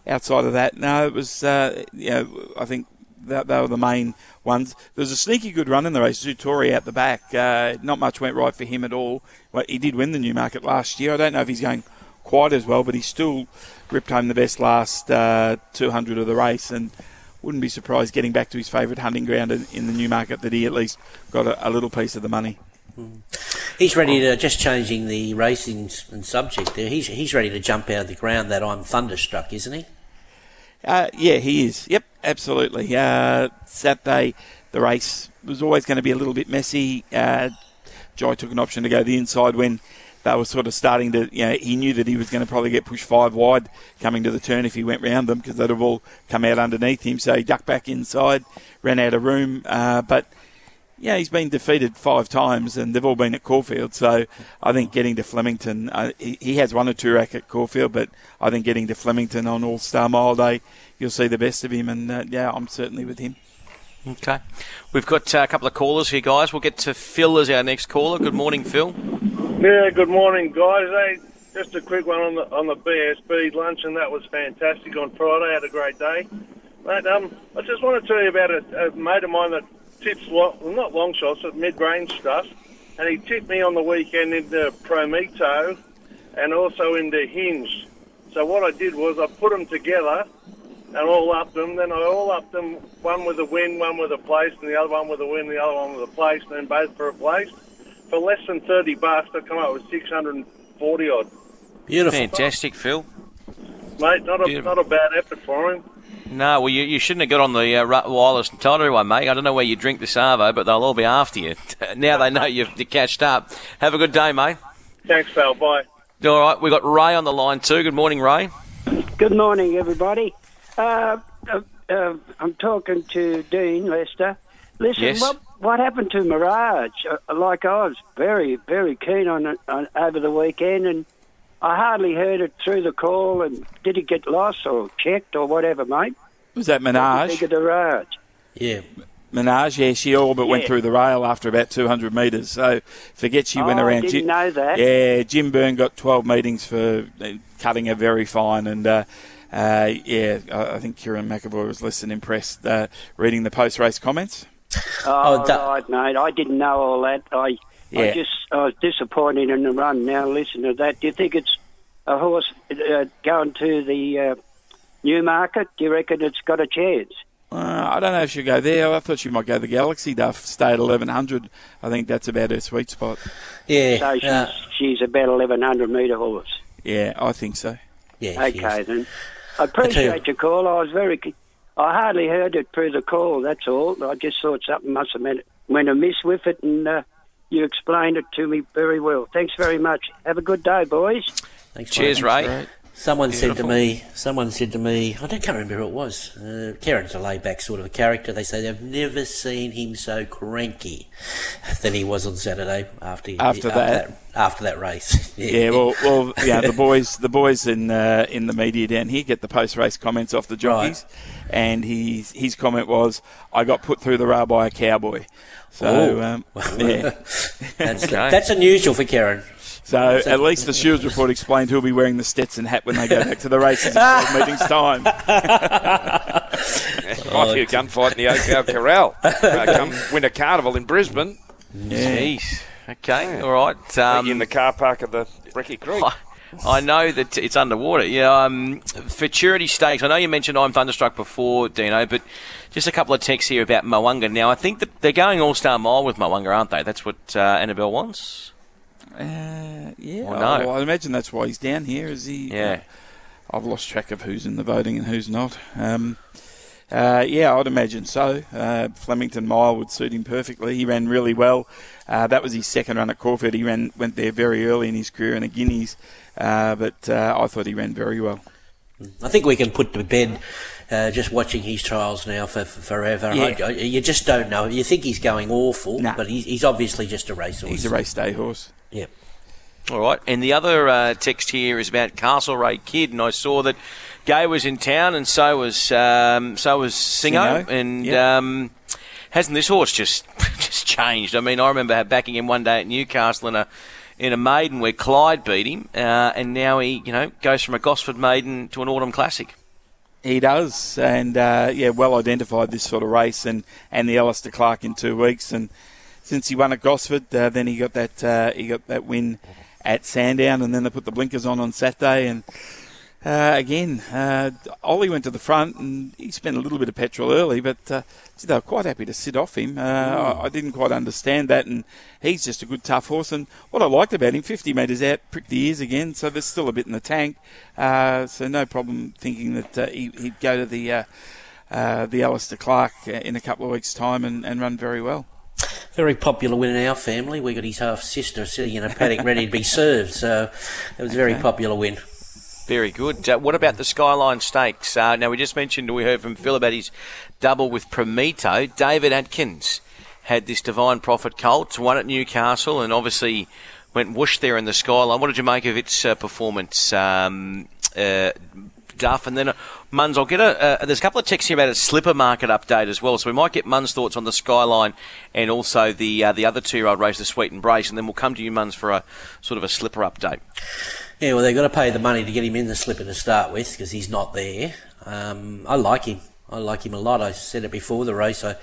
outside of that, no, it was. Uh, you know, I think that they were the main ones. There was a sneaky good run in the race. Zoutori out the back. Uh, not much went right for him at all. Well, he did win the Newmarket last year. I don't know if he's going quite as well, but he still ripped home the best last uh, 200 of the race and wouldn't be surprised getting back to his favourite hunting ground in, in, the Newmarket that he at least got a, a little piece of the money. Hmm. He's ready to just changing the racing and subject there. He's he's ready to jump out of the ground. That I'm thunderstruck, isn't he? Uh, yeah, he is. Yep, absolutely. Uh, Saturday, the race was always going to be a little bit messy. Uh, Jai took an option to go the inside when they were sort of starting to, you know, he knew that he was going to probably get pushed five wide coming to the turn if he went round them because they'd have all come out underneath him. So he ducked back inside, ran out of room. Uh, but yeah, he's been defeated five times, and they've all been at Caulfield. So I think getting to Flemington, uh, he, he, has one or two rack at Caulfield, but I think getting to Flemington on All Star Mile Day, you'll see the best of him. And uh, yeah, I'm certainly with him. Okay, we've got uh, a couple of callers here, guys. We'll get to Phil as our next caller. Good morning, Phil. Yeah, good morning, guys. Hey, just a quick one on the on the BSB luncheon. That was fantastic on Friday. I had a great day. Mate, um, I just want to tell you about a, a mate of mine that tips, well, not long shots, but mid-range stuff. And he tipped me on the weekend into Prometto and also into Hinge. So what I did was I put them together and all upped them. Then I all upped them, one with a win, one with a place, and the other one with a win, the other one with a place, and then both for a place. For less than 30 bucks, I come up with 640 odd. Beautiful. Fantastic, Phil. Mate, not a, not a bad effort for him. No, well, you, you shouldn't have got on the uh, wireless told everyone, mate. I don't know where you drink the Savo, but they'll all be after you. now they know you've catched up. Have a good day, mate. Thanks, pal. Bye. All right, we've got Ray on the line too. Good morning, Ray. Good morning, everybody. Uh, uh, uh, I'm talking to Dean Lester. Listen, yes. what what happened to Mirage? Uh, like I was very very keen on it on, over the weekend, and I hardly heard it through the call. And did it get lost or checked or whatever, mate? Was that Menage? Think of the Raj. Yeah. Menage, yeah, she all but went through the rail after about 200 metres. So forget she went Oh, I around. didn't Jim- know that. Yeah, Jim Byrne got 12 meetings for uh, cutting her very fine. And uh, uh, yeah, I I think Kerrin McEvoy was less than impressed uh, reading the post race comments. Oh, that- right, mate. I didn't know all that. I, I just I was disappointed in the run. Now listen to that. Do you think it's a horse uh, going to the uh, Newmarket? Do you reckon it's got a chance? Uh, I don't know if she'll go there. I thought she might go the Galaxy Duff, stay at 1100. I think that's about her sweet spot. Yeah. So she's, uh, she's about eleven hundred metre horse. Yeah, I think so. Yeah. Okay then. I I you- appreciate your call. I was very. I hardly heard it through the call. That's all. I just thought something must have meant went amiss with it, and uh, you explained it to me very well. Thanks very much. Have a good day, boys. Thanks, Cheers, mate. Ray. Someone said to me, someone said to me, I don't can't remember who it was. Uh, Kerrin's a laid back sort of a character. They say they've never seen him so cranky than he was on Saturday after After that. after that race. Yeah, well, well, yeah. The boys, the boys in uh, in the media down here get the post race comments off the jockeys, and his his comment was, "I got put through the rail by a cowboy." So Oh. um, yeah, that's, that's unusual for Kerrin. so at least the Shields report explained who'll be wearing the Stetson hat when they go back to the races in 12 meetings time. Might be a gunfight in the Oakdale Corral. Uh, come Winter Carnival in Brisbane. Jeez. Okay, all right. Um, in the car park of the Brecky Creek. I, I know that it's underwater. Yeah, um, futurity stakes. I know you mentioned I'm thunderstruck before, Dino, but just a couple of texts here about Moanga. Now, I think that they're going All Star Mile with Moanga, aren't they? That's what uh, Annabel wants. Uh, yeah, no? well, I imagine that's why he's down here. Is he? Yeah. I've lost track of who's in the voting and who's not. Um, uh, yeah, I'd imagine so. Uh, Flemington Mile would suit him perfectly. He ran really well. Uh, that was his second run at Caulfield. He ran went there very early in his career in the Guineas, uh, but uh, I thought he ran very well. I think we can put to bed uh, just watching his trials now for, for forever. Yeah. I, I, you just don't know. You think he's going awful, Nah. but he's, he's obviously just a racehorse. He's a race day horse. Yep. All right. And the other uh, text here is about Castlereagh Kid, and I saw that Gai was in town, and so was um, so was Singo, Singo, and yep. um, hasn't this horse just just changed? I mean, I remember backing him one day at Newcastle in a in a maiden where Clyde beat him, uh, and now he you know goes from a Gosford maiden to an Autumn Classic. He does, and uh, yeah, well identified this sort of race, and, and the Alister Clark in two weeks, and since he won at Gosford, uh, then he got that uh, he got that win at Sandown, and then they put the blinkers on on Saturday, and uh, again, uh, Ollie went to the front, and he spent a little bit of petrol early, but uh, they were quite happy to sit off him. Uh, I, I didn't quite understand that, and he's just a good tough horse. And what I liked about him, 50 metres out, pricked the ears again, so there's still a bit in the tank. Uh, so no problem thinking that uh, he, he'd go to the uh, uh, the Alister Clark uh, in a couple of weeks' time and, and run very well. Very popular win in our family. We got his half sister sitting in a paddock ready to be served, so it was a very Okay. popular win. Very good. Uh, what about the Skyline Stakes? Uh, now, we just mentioned, we heard from Phil about his double with Prometto. David Atkins had this Divine Prophet colt, won at Newcastle, and obviously went whoosh there in the skyline. What did you make of its uh, performance, um, uh, Duff? And then, uh, Muns, I'll get a. Uh, there's a couple of texts here about a slipper market update as well, so we might get Muns' thoughts on the skyline and also the the other two year old race, the Sweet Embrace, and then we'll come to you, Muns, for a sort of a slipper update. Yeah, well, they've got to pay the money to get him in the slipper to start with because he's not there. Um, I like him. I like him a lot. I said it before the race. I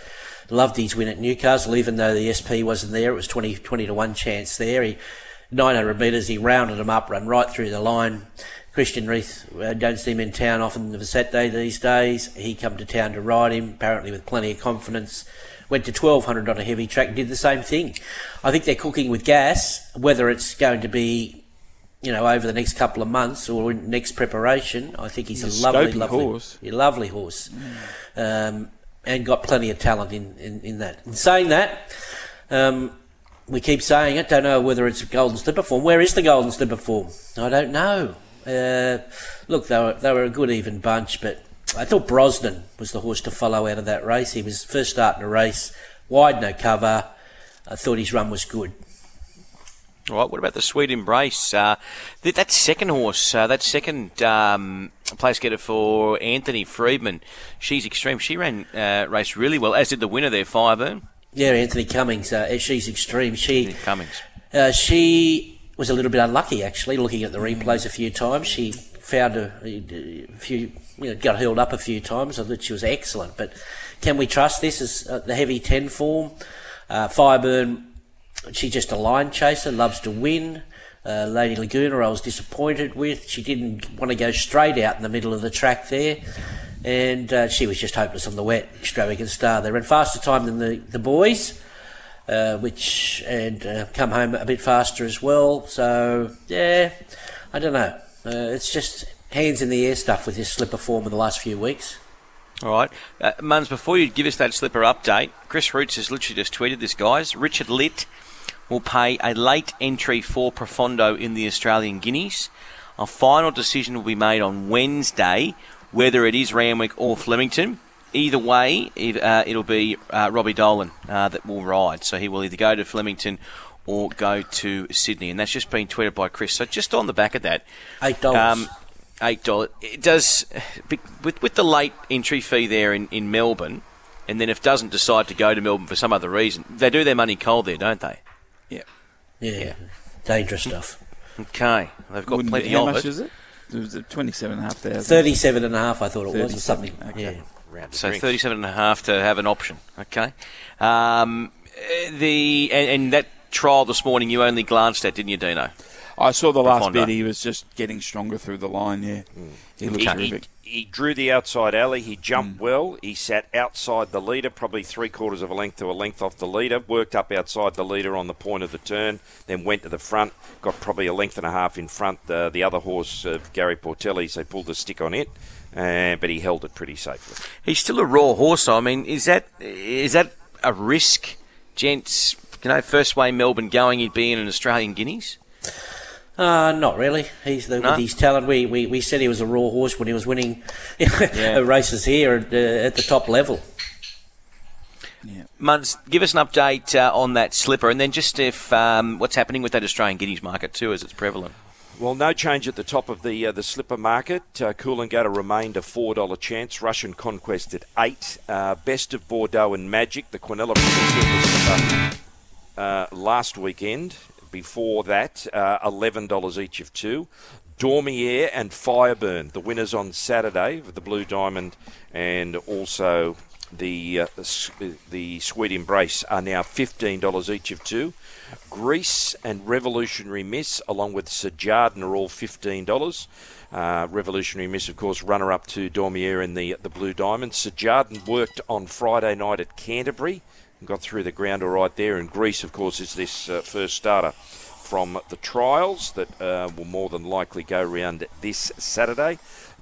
loved his win at Newcastle, even though the SP wasn't there. It was 20, 20 to 1 chance there. He 900 metres, he rounded him up, ran right through the line. Christian Reith, uh, don't see him in town often for Saturday these days. He come to town to ride him, apparently with plenty of confidence. Went to 1200 on a heavy track, did the same thing. I think they're cooking with gas. Whether it's going to be, you know, over the next couple of months or next preparation, I think he's, He's a lovely, lovely, horse. a lovely horse, um, and got plenty of talent in, in, in that. In saying that, um, we keep saying it. Don't know whether it's a golden slipper form. Where is the golden slipper form? I don't know. Uh, look, they were they were a good even bunch, but I thought Brosnan was the horse to follow out of that race. He was first starting a race, wide no cover. I thought his run was good. All right, what about the Sweet Embrace? Uh, that, that second horse, uh, that second um, place getter for Anthony Freedman, she's extreme. She ran uh, race really well, as did the winner there, Fireburn. Yeah, Anthony Cummings. Uh, she's extreme. She Cummings. Uh, she was a little bit unlucky, actually, looking at the replays a few times. She found a, a few, you know, got held up a few times. I thought she was excellent. But can we trust this as uh, the heavy 10 form? Uh, Fireburn, she's just a line chaser, loves to win. Uh, Lady Laguna, I was disappointed with. She didn't want to go straight out in the middle of the track there. And uh, she was just hopeless on the wet. Extravagant star. They ran faster time than the, the boys uh, which and uh, come home a bit faster as well. So yeah, I don't know. Uh, it's just hands in the air stuff with this slipper form in the last few weeks. All right. Uh, Muns, before you give us that slipper update, Chris Roots has literally just tweeted this, guys. Richard Litt will pay a late entry for Profondo in the Australian Guineas. A final decision will be made on Wednesday whether it is Randwick or Flemington. Either way, it, uh, it'll be uh, Robbie Dolan uh, that will ride. So he will either go to Flemington or go to Sydney. And that's just been tweeted by Chris. So just on the back of that, Eight dollars. eight dollars. It does with with the late entry fee there in, in Melbourne, and then if doesn't decide to go to Melbourne for some other reason, they do their money cold there, don't they? Yeah. Yeah, dangerous stuff. Okay, they've got Wouldn't plenty be, how of much it. is it? It was at 27,500. Thirty-seven and a half, I thought it was, or 37, something. okay. Yeah. So thirty-seven and a half to have an option. Okay. Um, eh, the and, and that trial this morning you only glanced at, didn't you, Dino? I saw the last Profondo. bit. He was just getting stronger through the line. Yeah, he looked He, terrific. he, he drew the outside alley. He jumped well. He sat outside the leader, probably three quarters of a length to a length off the leader. Worked up outside the leader on the point of the turn. Then went to the front. Got probably a length and a half in front. Uh, the other horse, uh, Gary Portelli's, they pulled the stick on it, uh, but he held it pretty safely. He's still a raw horse. I mean, is that is that a risk, gents? You know, first way Melbourne going, he'd be in an Australian Guineas. Uh, not really. He's the, No? with his talent. We, we, we said he was a raw horse when he was winning races here at, uh, at the top level. Muns, give us an update uh, on that slipper, and then just if um, what's happening with that Australian Guineas market too, as it's prevalent. Well, no change at the top of the uh, the slipper market. Uh, Coolangatta remained a four dollar chance. Russian Conquest at eight. Uh, Best of Bordeaux and Magic, the Quinella uh, last weekend. Before that, uh, eleven dollars each of two. Daumier and Fireburn, the winners on Saturday with the Blue Diamond, and also the uh, the, Sweet Embrace are now fifteen dollars each of two. Greece and Revolutionary Miss, along with Sir Jarden, are all fifteen dollars. Uh, Revolutionary Miss, of course, runner-up to Daumier in the the Blue Diamond. Sir Jarden worked on Friday night at Canterbury got through the ground all right there. And Greece, of course, is this uh, first starter from the trials that uh, will more than likely go round this Saturday.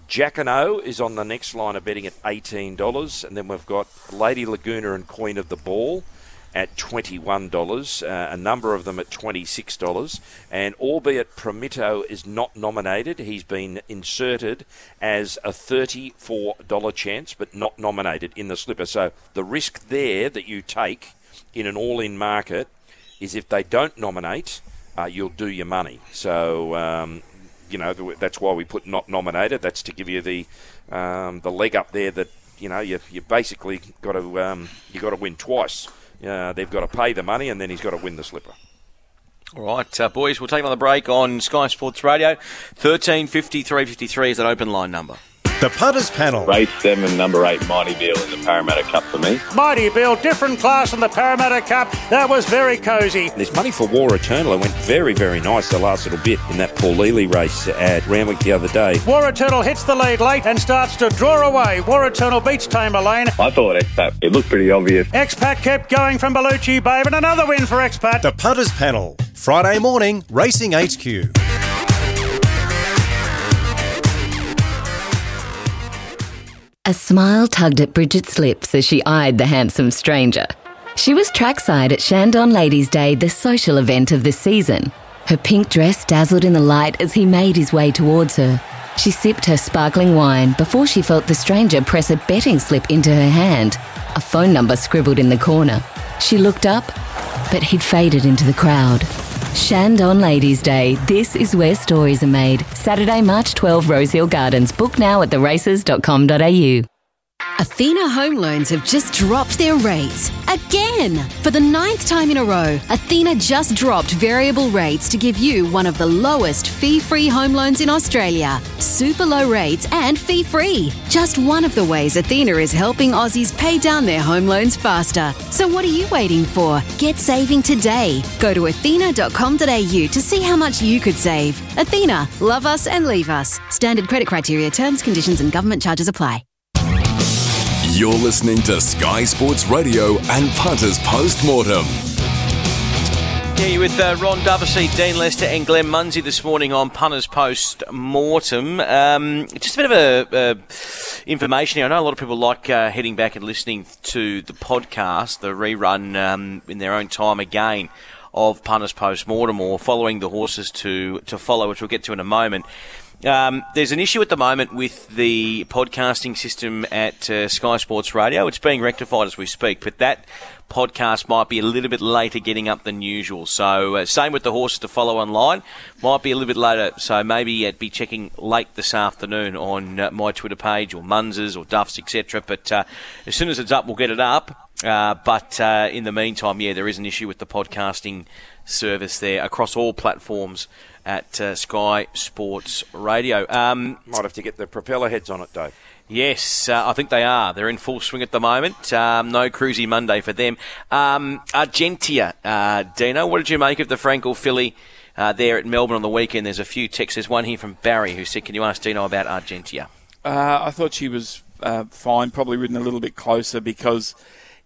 Jacquinot is on the next line of betting at eighteen dollars, and then we've got Lady Laguna and Queen of the Ball at twenty-one dollars. Uh, a number of them at twenty-six dollars, and albeit Prometto is not nominated, he's been inserted as a thirty-four dollar chance, but not nominated in the slipper. So the risk there that you take in an all-in market is if they don't nominate, uh, you'll do your money. So um, you know that's why we put not nominated. That's to give you the um, the leg up there that you know you you basically got to um, you got to win twice. Uh, they've got to pay the money, and then he's got to win the slipper. All right, uh, boys, we'll take another break on Sky Sports Radio. 1350 353 is that open line number. The Punters Panel. Race 7, number 8, Mighty Bill in the Parramatta Cup for me. Mighty Bill, different class in the Parramatta Cup. That was very cosy. There's money for War Eternal. It went very, very nice the last little bit in that Paul Lely race at Randwick the other day. War Eternal hits the lead late and starts to draw away. War Eternal beats Tamer Lane. I thought Expat, it looked pretty obvious. Expat kept going from Bellucci Babe and another win for Expat. The Punters Panel. Friday morning, Racing HQ. A smile tugged at Bridget's lips as she eyed the handsome stranger. She was trackside at Chandon Ladies' Day, the social event of the season. Her pink dress dazzled in the light as he made his way towards her. She sipped her sparkling wine before she felt the stranger press a betting slip into her hand, a phone number scribbled in the corner. She looked up, but he'd faded into the crowd. Chandon Ladies' Day. This is where stories are made. Saturday, March 12, Rosehill Gardens. Book now at theraces.com.au. Athena Home Loans have just dropped their rates again. For the ninth time in a row, Athena just dropped variable rates to give you one of the lowest fee free home loans in Australia. Super low rates and fee free. Just one of the ways Athena is helping Aussies pay down their home loans faster. So what are you waiting for? Get saving today. Go to athena.com.au to see how much you could save. Athena, love us and leave us. Standard credit criteria, terms, conditions, and government charges apply. You're listening to Sky Sports Radio and Punters Post Mortem. Yeah, you with uh, Ron Dovesey, Dean Lester, and Glenn Munsey this morning on Punters Post Mortem. Um, just a bit of a, information here. I know a lot of people like uh, heading back and listening to the podcast, the rerun um, in their own time again of Punters Post Mortem or following the horses to, to follow, which we'll get to in a moment. Um, there's an issue at the moment with the podcasting system at uh, Sky Sports Radio. It's being rectified as we speak, but that podcast might be a little bit later getting up than usual. So, uh, same with the horses to follow online, might be a little bit later. So, maybe I'd be checking late this afternoon on uh, my Twitter page or Munz's or Duff's, etc. But uh, as soon as it's up, we'll get it up. Uh, but uh, in the meantime, yeah, there is an issue with the podcasting service there across all platforms at uh, Sky Sports Radio. Um, Might have to get the propeller heads on it, Dave. Yes, uh, I think they are. They're in full swing at the moment. Um, no cruisy Monday for them. Um, Argentia, uh, Dino, what did you make of the Frankel filly uh, there at Melbourne on the weekend? There's a few texts. There's one here from Barry who said, "Can you ask Dino about Argentia?" Uh, I thought she was uh, fine. Probably ridden a little bit closer because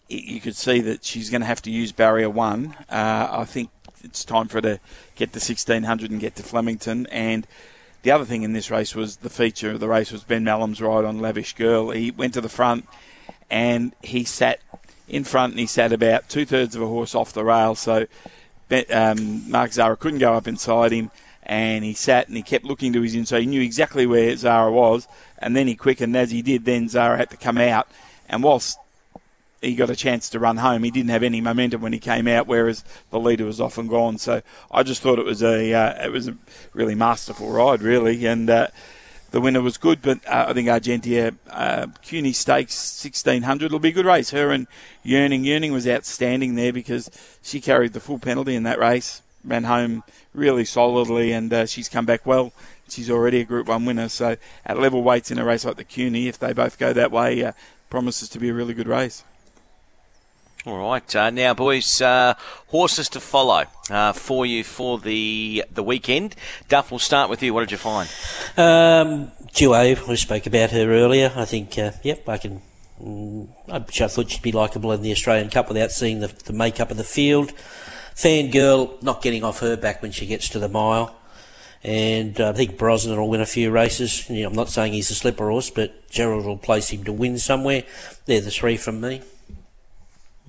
you could see that she's going to have to use barrier one. Uh, I think it's time for her to get to 1600 and get to Flemington. And the other thing in this race was the feature of the race was Ben Melham's ride on Lavish Girl. He went to the front and he sat in front and he sat about two thirds of a horse off the rail. So um, Mark Zahra couldn't go up inside him. And he sat and he kept looking to his inside. He knew exactly where Zahra was. And then he quickened. As he did, then Zahra had to come out. And whilst he got a chance to run home. He didn't have any momentum when he came out, whereas the leader was off and gone. So I just thought it was a uh, it was a really masterful ride, really, and. Uh, the winner was good, but uh, I think Argentia, uh, Kewney Stakes 1600 will be a good race. Her and Yearning. Yearning was outstanding there because she carried the full penalty in that race, ran home really solidly, and uh, she's come back well. She's already a Group 1 winner, so at level weights in a race like the Kewney, if they both go that way, uh, promises to be a really good race. All right, uh, now, boys, uh, horses to follow uh, for you for the the weekend. Duff, we'll start with you. What did you find? Um, Duais, we spoke about her earlier. I think, uh, yep, I can. Mm, I thought she'd be likeable in the Australian Cup without seeing the, the makeup of the field. Fangirl, not getting off her back when she gets to the mile. And uh, I think Brosnan will win a few races. You know, I'm not saying he's a slipper horse, but Gerald will place him to win somewhere. They're the three from me.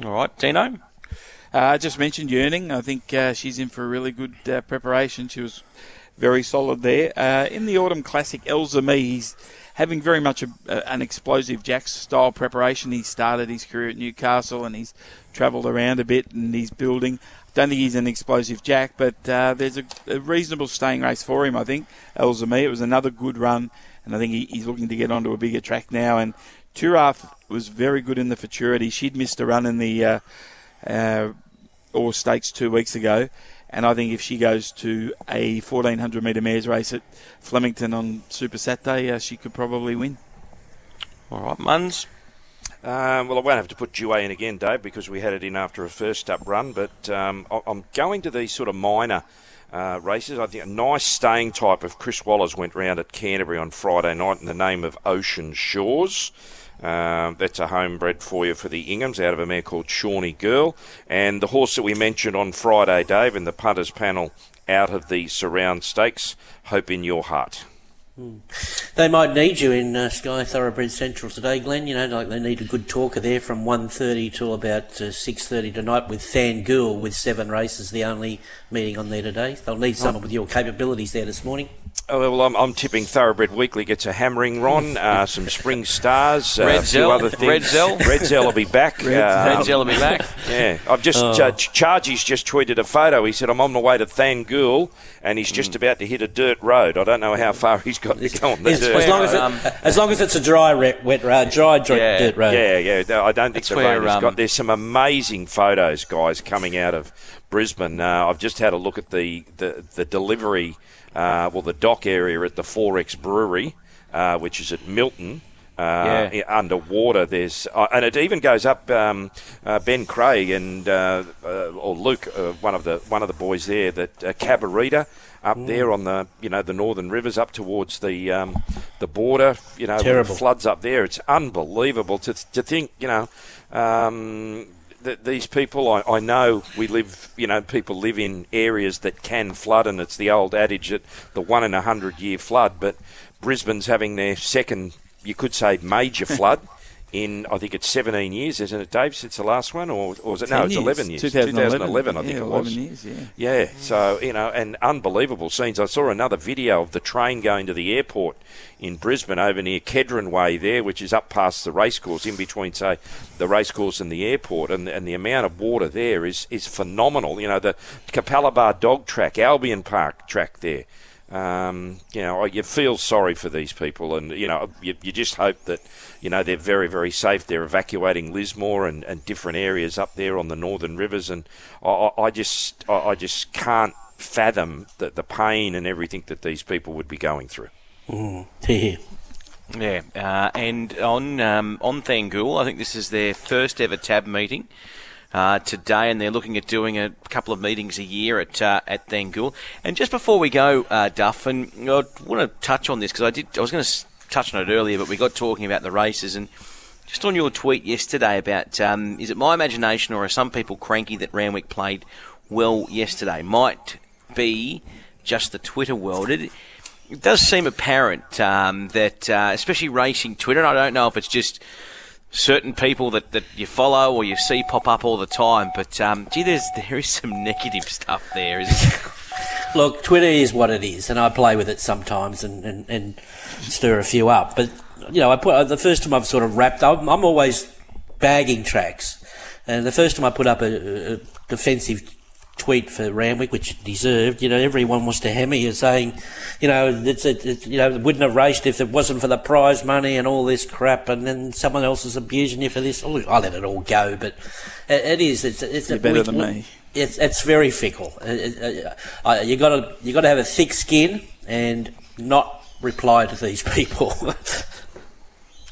All right, Dino. Uh, I just mentioned Yearning. I think uh, she's in for a really good uh, preparation. She was very solid there. Uh, in the Autumn Classic, Elza Me, he's having very much a, an explosive Jacks style preparation. He started his career at Newcastle and he's travelled around a bit and he's building. I don't think he's an explosive jack, but uh, there's a, a, reasonable staying race for him. I think Elzami. It was another good run, and I think he, he's looking to get onto a bigger track now. And Turaf was very good in the futurity. She'd missed a run in the uh, uh, Orr Stakes two weeks ago, and I think if she goes to a 1400 metre mares race at Flemington on Super Saturday, uh, she could probably win. All right, Muns. Um, well, I won't have to put Due in again, Dave, because we had it in after a first up run. But um, I'm going to these sort of minor uh, races. I think a nice staying type of Chris Waller's went round at Canterbury on Friday night in the name of Ocean Shores. Um, that's a homebred for you for the Inghams out of a mare called Shawnee Girl. And the horse that we mentioned on Friday, Dave, in the punters panel out of the surround stakes, Hope in Your Heart. Hmm. They might need you in uh, Sky Thoroughbred Central today, Glenn. You know, like they need a good talker there from 1.30 till about uh, 6.30 tonight with Thangool with seven races, the only meeting on there today. They'll need someone with your capabilities there this morning. Oh, well, I'm, I'm, tipping Thoroughbred Weekly gets a hammering, Ron. Uh, some Spring Stars, uh, Red a few Zell, other things. Redzel. Red Zell will be back. Red, um, Redzel will be back. Yeah, I've just oh. uh, Chargie's just tweeted a photo. He said I'm on my way to Thangool, and he's just mm. about to hit a dirt road. I don't know how far he's got to go on the dirt. As long as, it, um, as long as it's a dry wet road, dry, dry yeah, dirt road. Yeah, yeah. I don't think That's the where, rain has um, got. There's some amazing photos, guys, coming out of Brisbane. Uh, I've just had a look at the the, the delivery uh, well, the dock area at the XXXX Brewery, uh, which is at Milton. Uh, yeah. underwater. There's uh, and it even goes up. Um, uh, ben Craig and uh, uh, or Luke, uh, one of the one of the boys there, that uh, Cabarita up mm. there on the you know the northern rivers up towards the um, the border. You know, Terrible. floods up there. It's unbelievable to to think. You know. Um, that these people, I, I know we live, you know, people live in areas that can flood, and it's the old adage that the one in a hundred year flood. But Brisbane's having their second, you could say, major flood in I think it's 17 years, isn't it, Dave? Since the last one, or, or was it? No, it's 11 years. 2011, 2011 I think yeah, it was. Years, yeah. yeah. So you know, and unbelievable scenes. I saw another video of the train going to the airport in Brisbane over near Kedron Way there, which is up past the racecourse, in between say the racecourse and the airport, and and the amount of water there is is phenomenal. You know, the Capalaba Dog Track, Albion Park track there. Um, you know, you feel sorry for these people, and you know, you, you just hope that you know they're very, very safe. They're evacuating Lismore and, and different areas up there on the northern rivers, and I, I just, I, I just can't fathom the, the pain and everything that these people would be going through. Mm. Yeah. Yeah, uh, and on um, on Thangool, I think this is their first ever tab meeting uh, today, and they're looking at doing a couple of meetings a year at uh, at Thangool. And just before we go, uh, Duff, and I want to touch on this because I did. I was going to touch on it earlier, but we got talking about the races and. Just on your tweet yesterday about um, is it my imagination or are some people cranky that Randwick played well yesterday? Might be just the Twitter world. It, it does seem apparent um, that, uh, especially racing Twitter, and I don't know if it's just certain people that, that you follow or you see pop up all the time. But um, gee, there's there is some negative stuff there, Look, Twitter is what it is, and I play with it sometimes and, and, and stir a few up. But you know, I put the first time I've sort of wrapped. I'm, I'm always bagging tracks, and the first time I put up a, a defensive tweet for Randwick, which deserved. You know, everyone wants to hammer you, saying, you know, it's, it, you know, it wouldn't have raced if it wasn't for the prize money and all this crap, and then someone else is abusing you for this. Oh, I let it all go, but it, it is. It's, it's You're better we, than me. It's it's very fickle. Uh, you got to you got to have a thick skin and not reply to these people.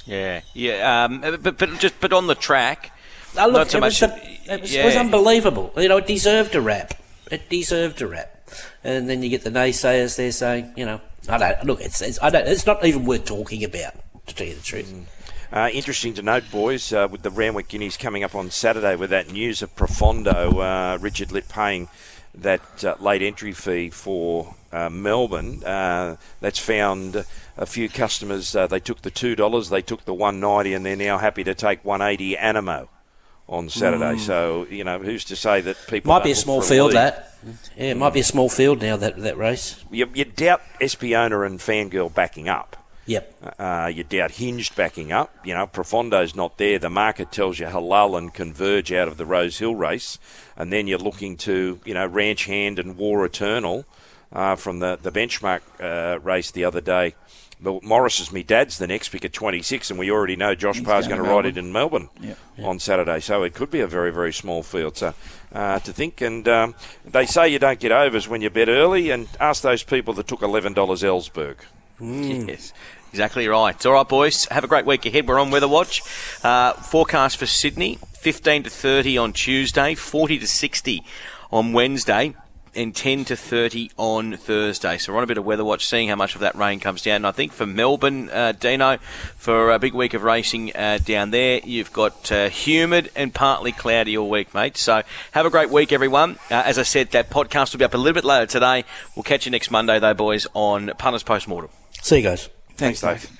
yeah, yeah. Um, but but just but on the track. Uh, look, not so much. A, it was, yeah. was unbelievable. You know, it deserved a rap. It deserved a rap. And then you get the naysayers there saying, you know, I don't look. It's it's, I don't, it's not even worth talking about to tell you the truth. Mm. Uh, interesting to note, boys, uh, with the Randwick Guineas coming up on Saturday with that news of Profondo, uh, Richard Litt paying that uh, late entry fee for uh, Melbourne. Uh, that's found a few customers. they took the two dollars, they took the one ninety, and they're now happy to take one eighty Anamoe on Saturday. Mm. So you know, who's to say that people might be a small field that. Yeah, it might be a small field now that that race. You, you doubt Espiona and Fangirl backing up. Yep. Uh, you doubt Hinged backing up. You know, Profondo's not there. The market tells you Halal and Converge out of the Rose Hill race. And then you're looking to, you know, Ranch Hand and War Eternal uh, from the, the benchmark uh, race the other day. But Morris is me dad's the next pick at 26, and we already know Josh Parr's going to ride it in Melbourne Yep. on Saturday. So it could be a very, very small field. So uh, to think, and um, they say you don't get overs when you bet early, and ask those people that took $11 Ellsberg. Yes. Exactly right. All right, boys. Have a great week ahead. We're on Weather Watch. Uh, forecast for Sydney: 15 to 30 on Tuesday, 40 to 60 on Wednesday, and 10 to 30 on Thursday. So we're on a bit of Weather Watch, seeing how much of that rain comes down. And I think for Melbourne, uh, Dino, for a big week of racing uh, down there, you've got uh, humid and partly cloudy all week, mate. So have a great week, everyone. Uh, as I said, that podcast will be up a little bit later today. We'll catch you next Monday, though, boys, on Punters Postmortem. See you guys. Thanks, Dave.